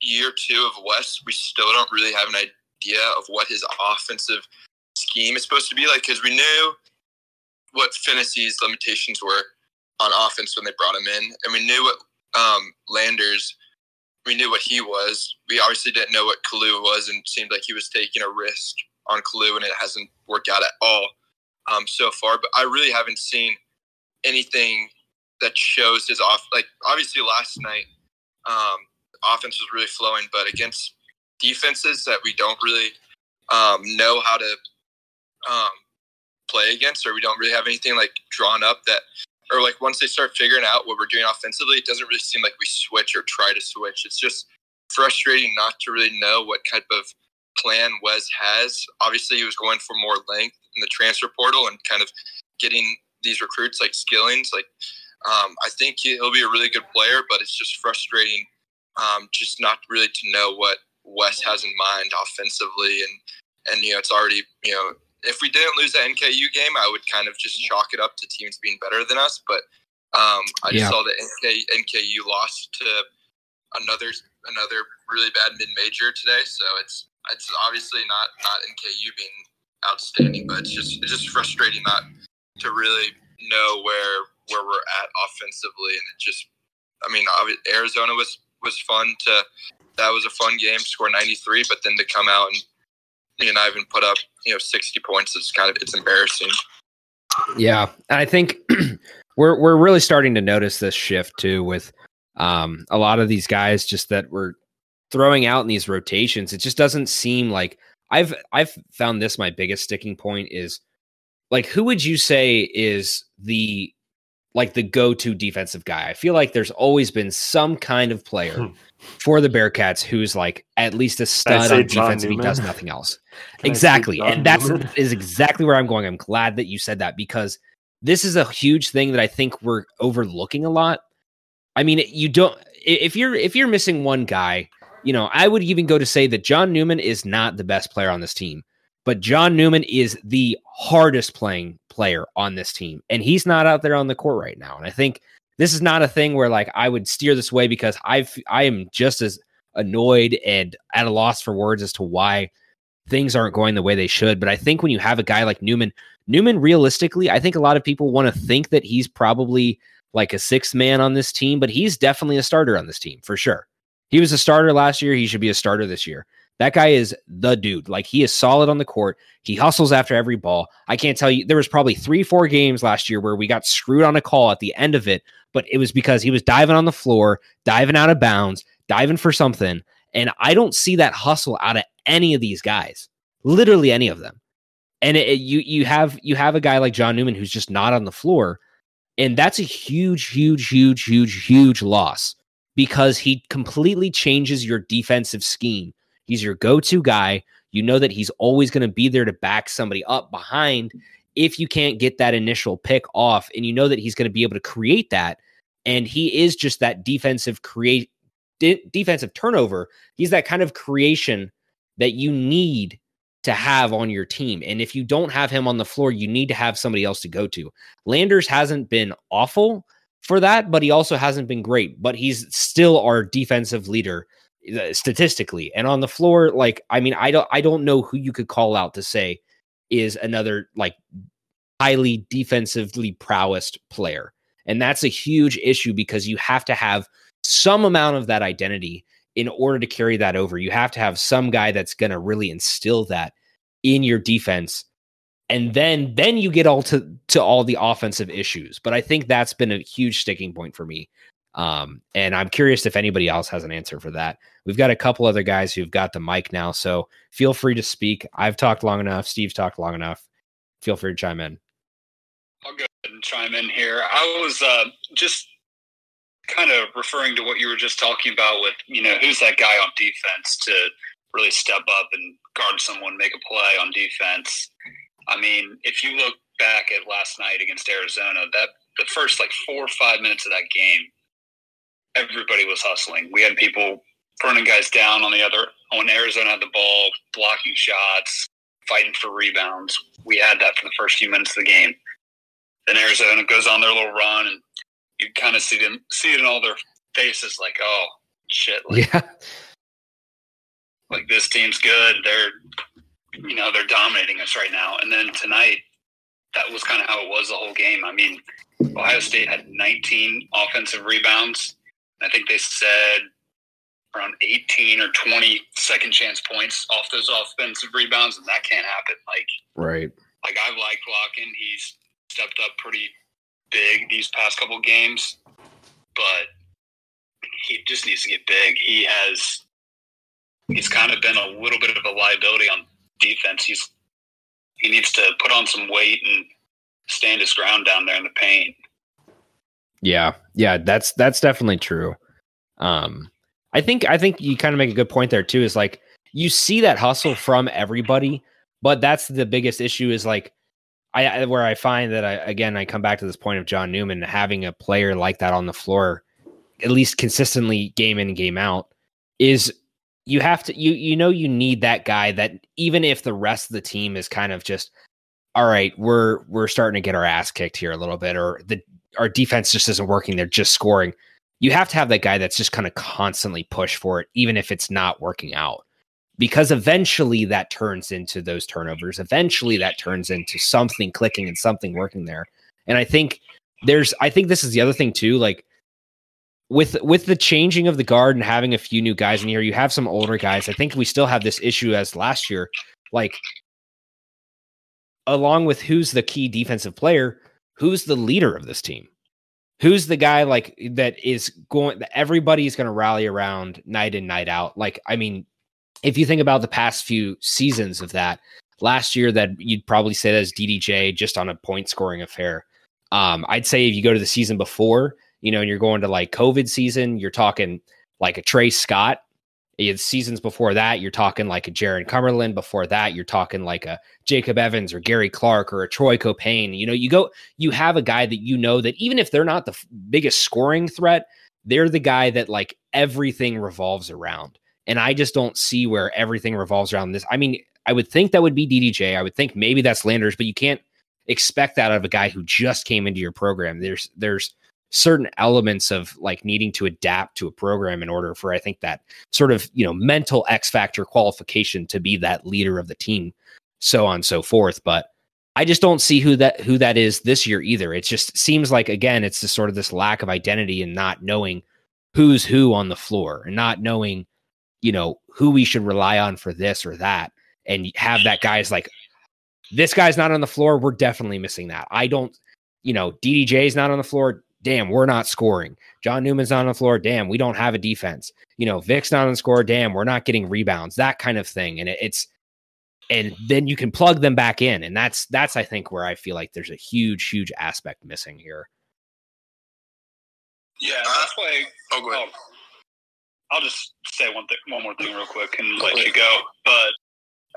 year two of Wes, we still don't really have an idea of what his offensive scheme is supposed to be like because we knew what Phinisee's limitations were on offense when they brought him in, and we knew what um, Landers. We knew what he was. We obviously didn't know what Kalu was, and seemed like he was taking a risk on Kalu, and it hasn't worked out at all um, so far. But I really haven't seen anything that shows his off. Like obviously last night, um, offense was really flowing, but against defenses that we don't really um, know how to um, play against, or we don't really have anything like drawn up that, or like once they start figuring out what we're doing offensively, it doesn't really seem like we switch or try to switch. It's just frustrating not to really know what type of plan Wes has. Obviously, he was going for more length in the transfer portal and kind of getting these recruits like Skillings. Like, um, I think he'll be a really good player, but it's just frustrating um, just not really to know what Wes has in mind offensively and and you know it's already you know if we didn't lose that NKU game, I would kind of just chalk it up to teams being better than us. But um, I just saw that NK, NKU lost to another another really bad mid major today. So it's it's obviously not not NKU being outstanding, but it's just it's just frustrating not to really know where where we're at offensively, and it just I mean Arizona was was fun to that was a fun game, score 93, but then to come out and you know, even put up, you know, 60 points. It's kind of, it's embarrassing. Yeah, and I think <clears throat> we're we're really starting to notice this shift too with um, a lot of these guys just that we're throwing out in these rotations. It just doesn't seem like I've I've found this my biggest sticking point is like who would you say is the like the go-to defensive guy? I feel like there's always been some kind of player for the Bearcats who's like at least a stud on defense if he does nothing else. <laughs> Can exactly. And that's Newman? is exactly where I'm going. I'm glad that you said that because this is a huge thing that I think we're overlooking a lot. I mean, you don't if you're if you're missing one guy, you know, I would even go to say that John Newman is not the best player on this team, but John Newman is the hardest playing player on this team, and he's not out there on the court right now. And I think this is not a thing where like I would steer this way because I've I am just as annoyed and at a loss for words as to why things aren't going the way they should. But I think when you have a guy like Newman, Newman, realistically, I think a lot of people want to think that he's probably like a sixth man on this team, but he's definitely a starter on this team for sure. He was a starter last year. He should be a starter this year. That guy is the dude. Like he is solid on the court. He hustles after every ball. I can't tell you, there was probably three, four games last year where we got screwed on a call at the end of it, but it was because he was diving on the floor, diving out of bounds, diving for something. And I don't see that hustle out of any of these guys, literally any of them. And it, it- you you have you have a guy like John Newman who's just not on the floor, and that's a huge, huge, huge, huge, huge loss because he completely changes your defensive scheme. He's your go-to guy. You know that he's always going to be there to back somebody up behind if you can't get that initial pick off, and you know that he's going to be able to create that. And he is just that defensive create de- defensive turnover. He's that kind of creation that you need to have on your team. And if you don't have him on the floor, you need to have somebody else to go to. Landers hasn't been awful, for that, but he also hasn't been great. But he's still our defensive leader uh, statistically and on the floor. Like, I mean, I don't, I don't know who you could call out to say is another like highly defensively prowessed player, and that's a huge issue because you have to have some amount of that identity in order to carry that over. You have to have some guy that's going to really instill that in your defense and then then you get all to to all the offensive issues. But i think that's been a huge sticking point for me. Um, and i'm curious if anybody else has an answer for that. We've got a couple other guys who've got the mic now so feel free to speak. I've talked long enough. Steve's talked long enough. Feel free to chime in. I'll go ahead and chime in here. I was uh, just kind of referring to what you were just talking about with you know who's that guy on defense to really step up and guard someone make a play on defense I mean, if you look back at last night against Arizona, that the first like four or five minutes of that game, everybody was hustling. We had people burning guys down on the other when Arizona had the ball, blocking shots, fighting for rebounds. We had that for the first few minutes of the game. Then Arizona goes on their little run, and you kind of see them see it in all their faces, like, "Oh shit!" Like, yeah, like this team's good. They're you know they're dominating us right now. And then tonight, that was kind of how it was the whole game. I mean, Ohio State had 19 offensive rebounds. I think they said around 18 or 20 second chance points off those offensive rebounds, and that can't happen. Like, right? Like I've liked Glockin. He's stepped up pretty big these past couple games, but he just needs to get big. He has. He's kind of been a little bit of a liability on defense. He's he needs to put on some weight and stand his ground down there in the paint. Yeah, yeah, that's that's definitely true. Um, I think I think you kind of make a good point there too. Is like you see that hustle from everybody, but that's the biggest issue. Is like I where I find that I again I come back to this point of John Newman having a player like that on the floor, at least consistently game in game out, is you have to you you know you need that guy that even if the rest of the team is kind of just all right we're we're starting to get our ass kicked here a little bit or the our defense just isn't working they're just scoring you have to have that guy that's just kind of constantly push for it even if it's not working out. Because eventually that turns into those turnovers eventually that turns into something clicking and something working there. And i think there's i think this is the other thing too like with with the changing of the guard and having a few new guys in here, you have some older guys. I think we still have this issue as last year. Like, along with who's the key defensive player, who's the leader of this team? Who's the guy like that is going? that Everybody's going to rally around night in night out. Like, I mean, if you think about the past few seasons of that, last year that you'd probably say that's DDJ just on a point scoring affair. Um, I'd say if you go to the season before, you know, and you're going to like COVID season, you're talking like a Tre Scott. Seasons before that, you're talking like a Jarron Cumberland. Before that, you're talking like a Jacob Evans or Gary Clark or a Troy Caupain. You know, you go, you have a guy that you know that even if they're not the f- biggest scoring threat, they're the guy that like everything revolves around. And I just don't see where everything revolves around this. I mean, I would think that would be DDJ. I would think maybe that's Landers, but you can't expect that out of a guy who just came into your program. There's there's certain elements of like needing to adapt to a program in order for I think that sort of you know mental X factor qualification to be that leader of the team, so on and so forth. But I just don't see who that who that is this year either. It just seems like again it's just sort of this lack of identity and not knowing who's who on the floor and not knowing you know who we should rely on for this or that and have that guy's like this guy's not on the floor we're definitely missing that i don't you know ddj is not on the floor damn, we're not scoring. John Newman's not on the floor. Damn, we don't have a defense. You know, Vic's not on the score. Damn, we're not getting rebounds. That kind of thing. And it, it's and then you can plug them back in. And that's that's I think where I feel like there's a huge, huge aspect missing here. Yeah, that's why. Oh, go ahead. Oh, I'll just say one thing, one more thing, real quick, and let you go. But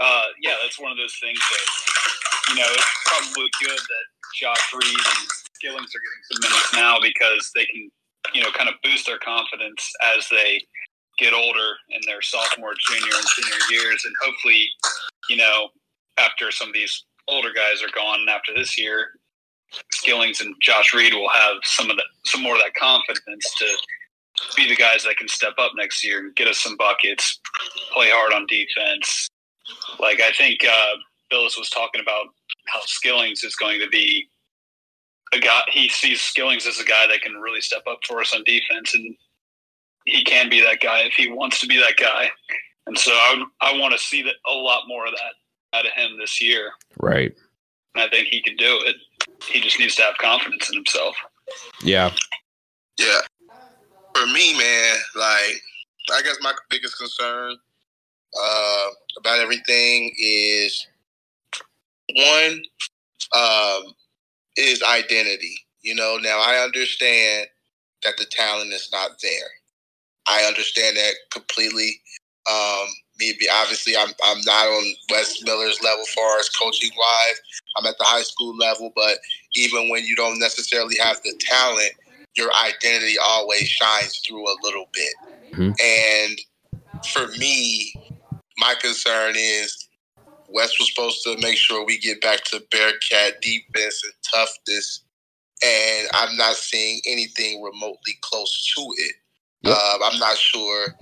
uh, yeah, that's one of those things that you know it's probably good that Josh Reed and Skillings are getting some minutes now because they can, you know, kind of boost their confidence as they get older in their sophomore, junior, and senior years, and hopefully, you know, after some of these older guys are gone after this year, Skillings and Josh Reed will have some of that, some more of that confidence to be the guys that can step up next year and get us some buckets, play hard on defense. Like I think uh, Billis was talking about how Skillings is going to be a guy. He sees Skillings as a guy that can really step up for us on defense, and he can be that guy if he wants to be that guy. And so I, I want to see that a lot more of that out of him this year. Right. And I think he can do it. He just needs to have confidence in himself. Yeah. Yeah. For me, man, like I guess my biggest concern uh, about everything is one um, is identity. You know, now I understand that the talent is not there. I understand that completely. Um, maybe obviously I'm I'm not on Wes Miller's level far as coaching wise. I'm at the high school level, but even when you don't necessarily have the talent, your identity always shines through a little bit. Mhm. And for me, my concern is Wes was supposed to make sure we get back to Bearcat defense and toughness, and I'm not seeing anything remotely close to it. Yep. Um, I'm not sure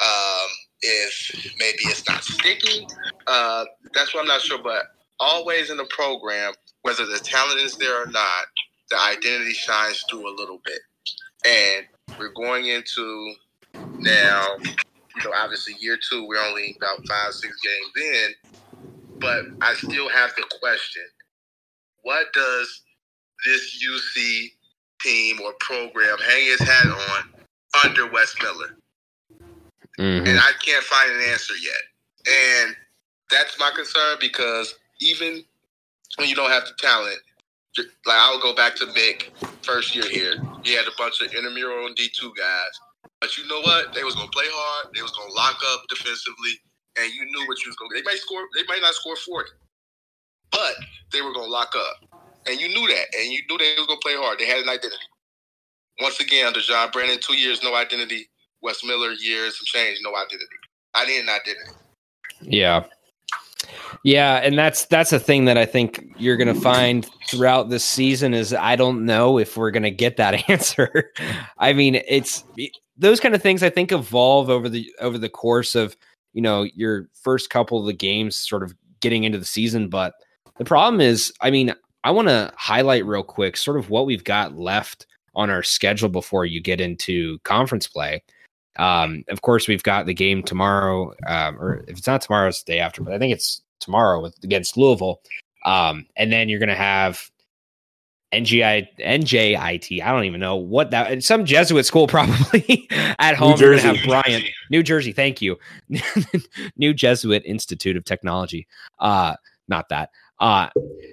um, if maybe it's not sticking. Uh, that's what I'm not sure. But always in the program, whether the talent is there or not, the identity shines through a little bit. And we're going into now, you know, obviously year two, we're only about five, six games in, but I still have the question what does this UC team or program hang its hat on under Wes Miller? Mhm. and I can't find an answer yet. And that's my concern because even when you don't have the talent, like I'll go back to Mick first year here. He had a bunch of intramural and D two guys, but you know what? They was gonna play hard. They was gonna lock up defensively, and you knew what you was gonna. They might score. They might not score forty, but they were gonna lock up, and you knew that, and you knew they was gonna play hard. They had an identity. Once again, under John Brannen, two years, no identity. Wes Miller, years, some change, no identity. I need an identity. Yeah. Yeah, and that's that's a thing that I think you're going to find throughout this season is I don't know if we're going to get that <laughs> answer. I mean, it's those kind of things I think evolve over the over the course of, you know, your first couple of the games sort of getting into the season, but the problem is, I mean, I want to highlight real quick sort of what we've got left on our schedule before you get into conference play. Um, of course, we've got the game tomorrow, um, or if it's not tomorrow, it's the day after, but I think it's tomorrow with, against Louisville. Um, and then you're going to have NGI, NJIT. I don't even know what that, some Jesuit school probably <laughs> at home. To Jersey. have Bryant, New Jersey. Thank you. <laughs> New Jesuit Institute of Technology. Uh, not that. Uh,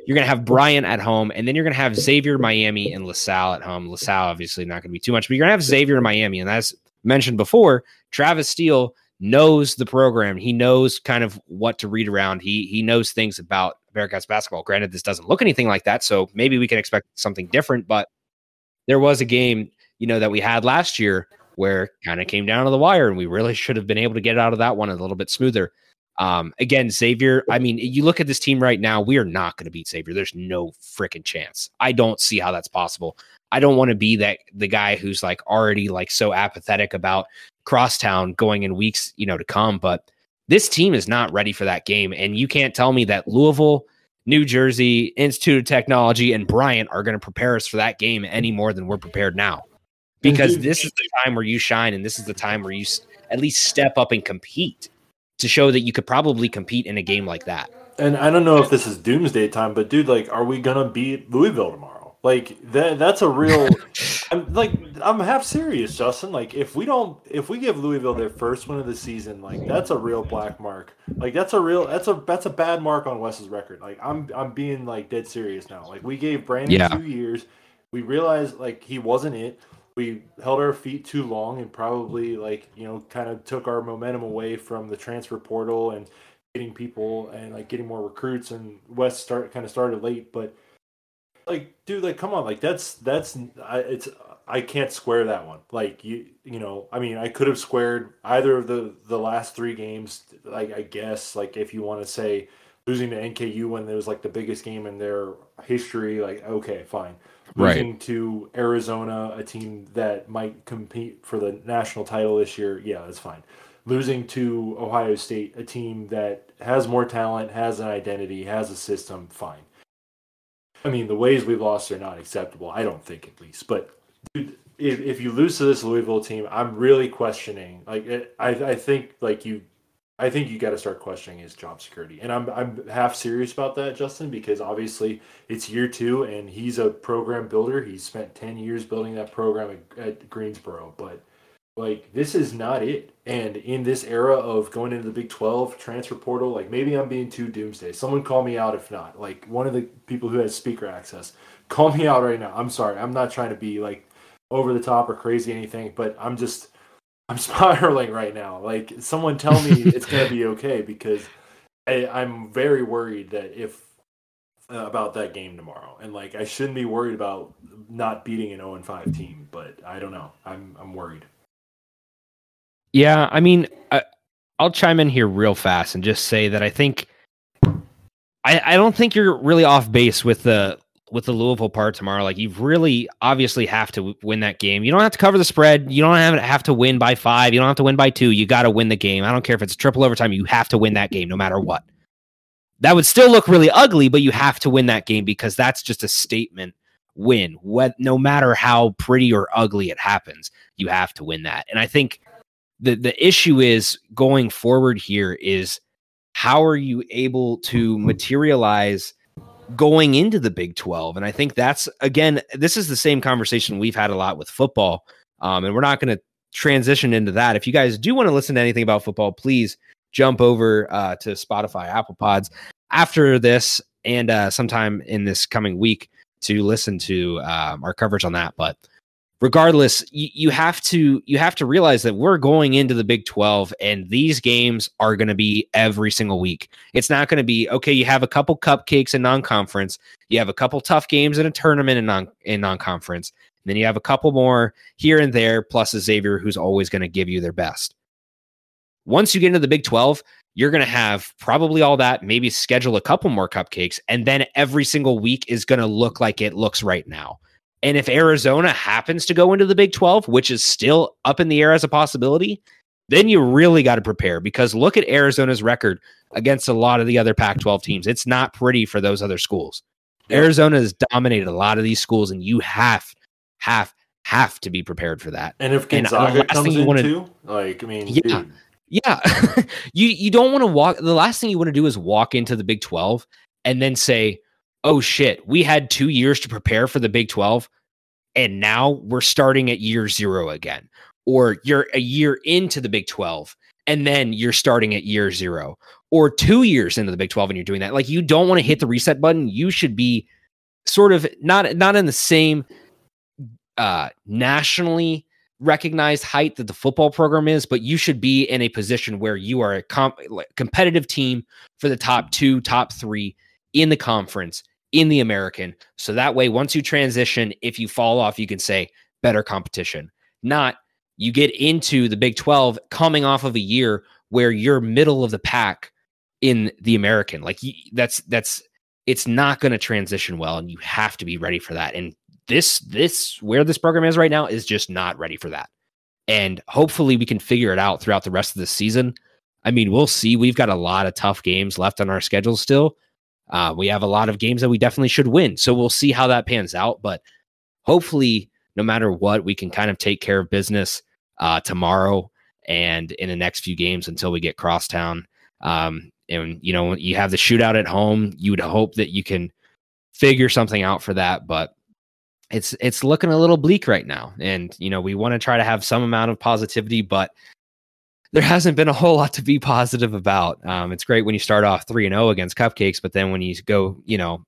you're going to have Bryant at home, and then you're going to have Xavier, Miami, and LaSalle at home. LaSalle, obviously, not going to be too much, but you're going to have Xavier, Miami. And as mentioned before, Travis Steele knows the program. He knows kind of what to read around. He he knows things about Bearcats basketball. Granted, this doesn't look anything like that, so maybe we can expect something different. But there was a game, you know, that we had last year where kind of came down to the wire, and we really should have been able to get out of that one a little bit smoother. Um, again, Xavier, I mean, you look at this team right now, we are not going to beat Xavier. There's no freaking chance. I don't see how that's possible. I don't want to be that the guy who's like already like so apathetic about crosstown going in weeks, you know, to come, but this team is not ready for that game. And you can't tell me that Louisville, New Jersey, Institute of Technology, and Bryant are going to prepare us for that game any more than we're prepared now. Because this is the time where you shine, and this is the time where you at least step up and compete to show that you could probably compete in a game like that. And I don't know if this is doomsday time, but dude, like, are we gonna beat Louisville tomorrow? Like that that's a real <laughs> I'm like I'm half serious, Justin. Like if we don't if we give Louisville their first win of the season, like that's a real black mark. Like that's a real that's a that's a bad mark on Wes's record. Like I'm I'm being like dead serious now. Like we gave Brannen Yeah. two years. We realized like he wasn't it. We held our feet too long and probably like, you know, kind of took our momentum away from the transfer portal and getting people and like getting more recruits and Wes start kind of started late, but like dude like come on like that's that's I, it's i can't square that one like you you know i mean i could have squared either of the the last three games like i guess like if you want to say losing to NKU when it was like the biggest game in their history, like okay, fine. Right. Losing to Arizona, a team that might compete for the national title this year, yeah, that's fine. Losing to Ohio State, a team that has more talent, has an identity, has a system, fine. I mean, the ways we've lost are not acceptable. I don't think, at least. But dude, if, if you lose to this Louisville team, I'm really questioning. Like, it, I I think like you, I think you got to start questioning his job security. And I'm I'm half serious about that, Justin, because obviously it's year two, and he's a program builder. He spent ten years building that program at, at Greensboro, but like this is not it. And in this era of going into the Big 12 transfer portal, like maybe I'm being too doomsday. Someone call me out if not. Like one of the people who has speaker access, call me out right now. I'm sorry. I'm not trying to be like over the top or crazy anything, but I'm just <laughs> I'm spiraling right now. Like someone tell me <laughs> it's gonna be okay because I, I'm very worried that if uh, about that game tomorrow, and like I shouldn't be worried about not beating an 0 5 team, but I don't know. I'm I'm worried. Yeah, I mean, I, I'll chime in here real fast and just say that I think I, I don't think you're really off base with the with the Louisville part tomorrow. Like you've really obviously have to win that game. You don't have to cover the spread. You don't have, have to win by five. You don't have to win by two. You got to win the game. I don't care if it's triple overtime. You have to win that game no matter what. That would still look really ugly, but you have to win that game because that's just a statement win. What no matter how pretty or ugly it happens, you have to win that. And I think the the issue is going forward here is how are you able to materialize going into the Big 12 and I think that's again this is the same conversation we've had a lot with football um, and we're not going to transition into that. If you guys do want to listen to anything about football please jump over uh, to Spotify Apple Pods after this and uh, sometime in this coming week to listen to um, our coverage on that. But regardless you, you have to you have to realize that we're going into the big 12 and these games are going to be every single week. It's not going to be okay you have a couple cupcakes in non-conference you have a couple tough games in a tournament in non in non-conference and then you have a couple more here and there plus a xavier who's always going to give you their best. Once you get into the big 12 you're going to have probably all that maybe schedule a couple more cupcakes and then every single week is going to look like it looks right now and if Arizona happens to go into the Big 12, which is still up in the air as a possibility, then you really got to prepare because look at Arizona's record against a lot of the other Pac 12 teams. It's not pretty for those other schools. Arizona has dominated a lot of these schools, and you have, have, have to be prepared for that. And if Gonzaga and comes in wanna, too, like I mean, yeah, dude. yeah, <laughs> you you don't want to walk. The last thing you want to do is walk into the Big Twelve and then say, "Oh shit, we had two years to prepare for the Big 12 and now we're starting at year zero again. Or you're a year into the Big 12 and then you're starting at year zero or two years into the Big 12 and you're doing that. Like you don't want to hit the reset button. You should be sort of not not in the same uh nationally recognized height that the football program is, but you should be in a position where you are a comp- competitive team for the top two, top three in the conference in the American. So that way, once you transition, if you fall off, you can say better competition. Not you get into the Big 12 coming off of a year where you're middle of the pack in the American. Like that's that's it's not going to transition well and you have to be ready for that. And this this where this program is right now is just not ready for that. And hopefully we can figure it out throughout the rest of the season. I mean, we'll see. We've got a lot of tough games left on our schedule still, uh, we have a lot of games that we definitely should win. So we'll see how that pans out. But hopefully, no matter what, we can kind of take care of business uh, tomorrow and in the next few games until we get crosstown. Um, and, you know, you have the shootout at home. You would hope that you can figure something out for that. But it's it's looking a little bleak right now and you know we want to try to have some amount of positivity but there hasn't been a whole lot to be positive about. Um, it's great when you start off three and zero oh against Cupcakes, but then when you go, you know,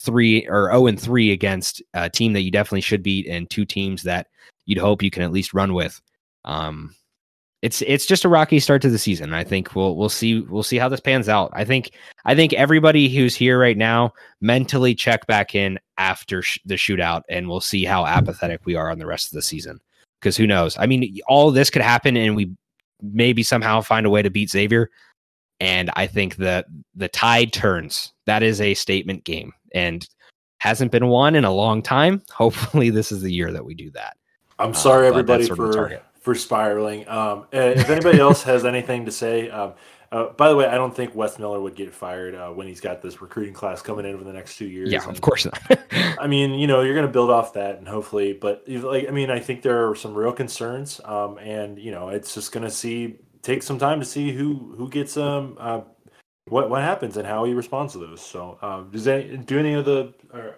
three or zero oh and three against a team that you definitely should beat, and two teams that you'd hope you can at least run with. Um, it's it's just a rocky start to the season. I think we'll we'll see we'll see how this pans out. I think I think everybody who's here right now mentally check back in after sh- the shootout, and we'll see how apathetic we are on the rest of the season. Because who knows? I mean, all this could happen, and we maybe somehow find a way to beat Xavier. And I think that the tide turns. That is a statement game and hasn't been won in a long time. <laughs> Hopefully, this is the year that we do that. I'm sorry, Uh, everybody, that's sort of the for for spiraling. Um, uh, if anybody else has anything to say, um, uh, by the way, I don't think Wes Miller would get fired uh, when he's got this recruiting class coming in over the next two years. Yeah, And, of course not. <laughs> I mean, you know, you're going to build off that, and hopefully, but like, I mean, I think there are some real concerns, um, and you know, it's just going to see take some time to see who who gets um uh, what what happens and how he responds to those. So, um, does any do any of the or,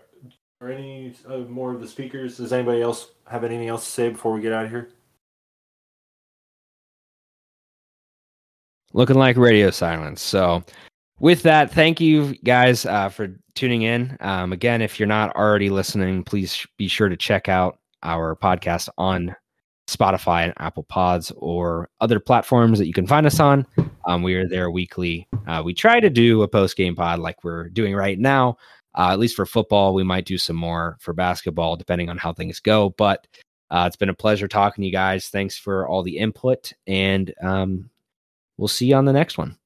or any uh, more of the speakers? Does anybody else have anything else to say before we get out of here? Looking like radio silence. So, with that, thank you guys uh, for tuning in. Um, again, if you're not already listening, please be sure to check out our podcast on Spotify and Apple Pods or other platforms that you can find us on. Um, we are there weekly. Uh, we try to do a post game pod like we're doing right now. Uh, at least for football, we might do some more for basketball, depending on how things go. But uh, it's been a pleasure talking to you guys. Thanks for all the input, and um, we'll see you on the next one.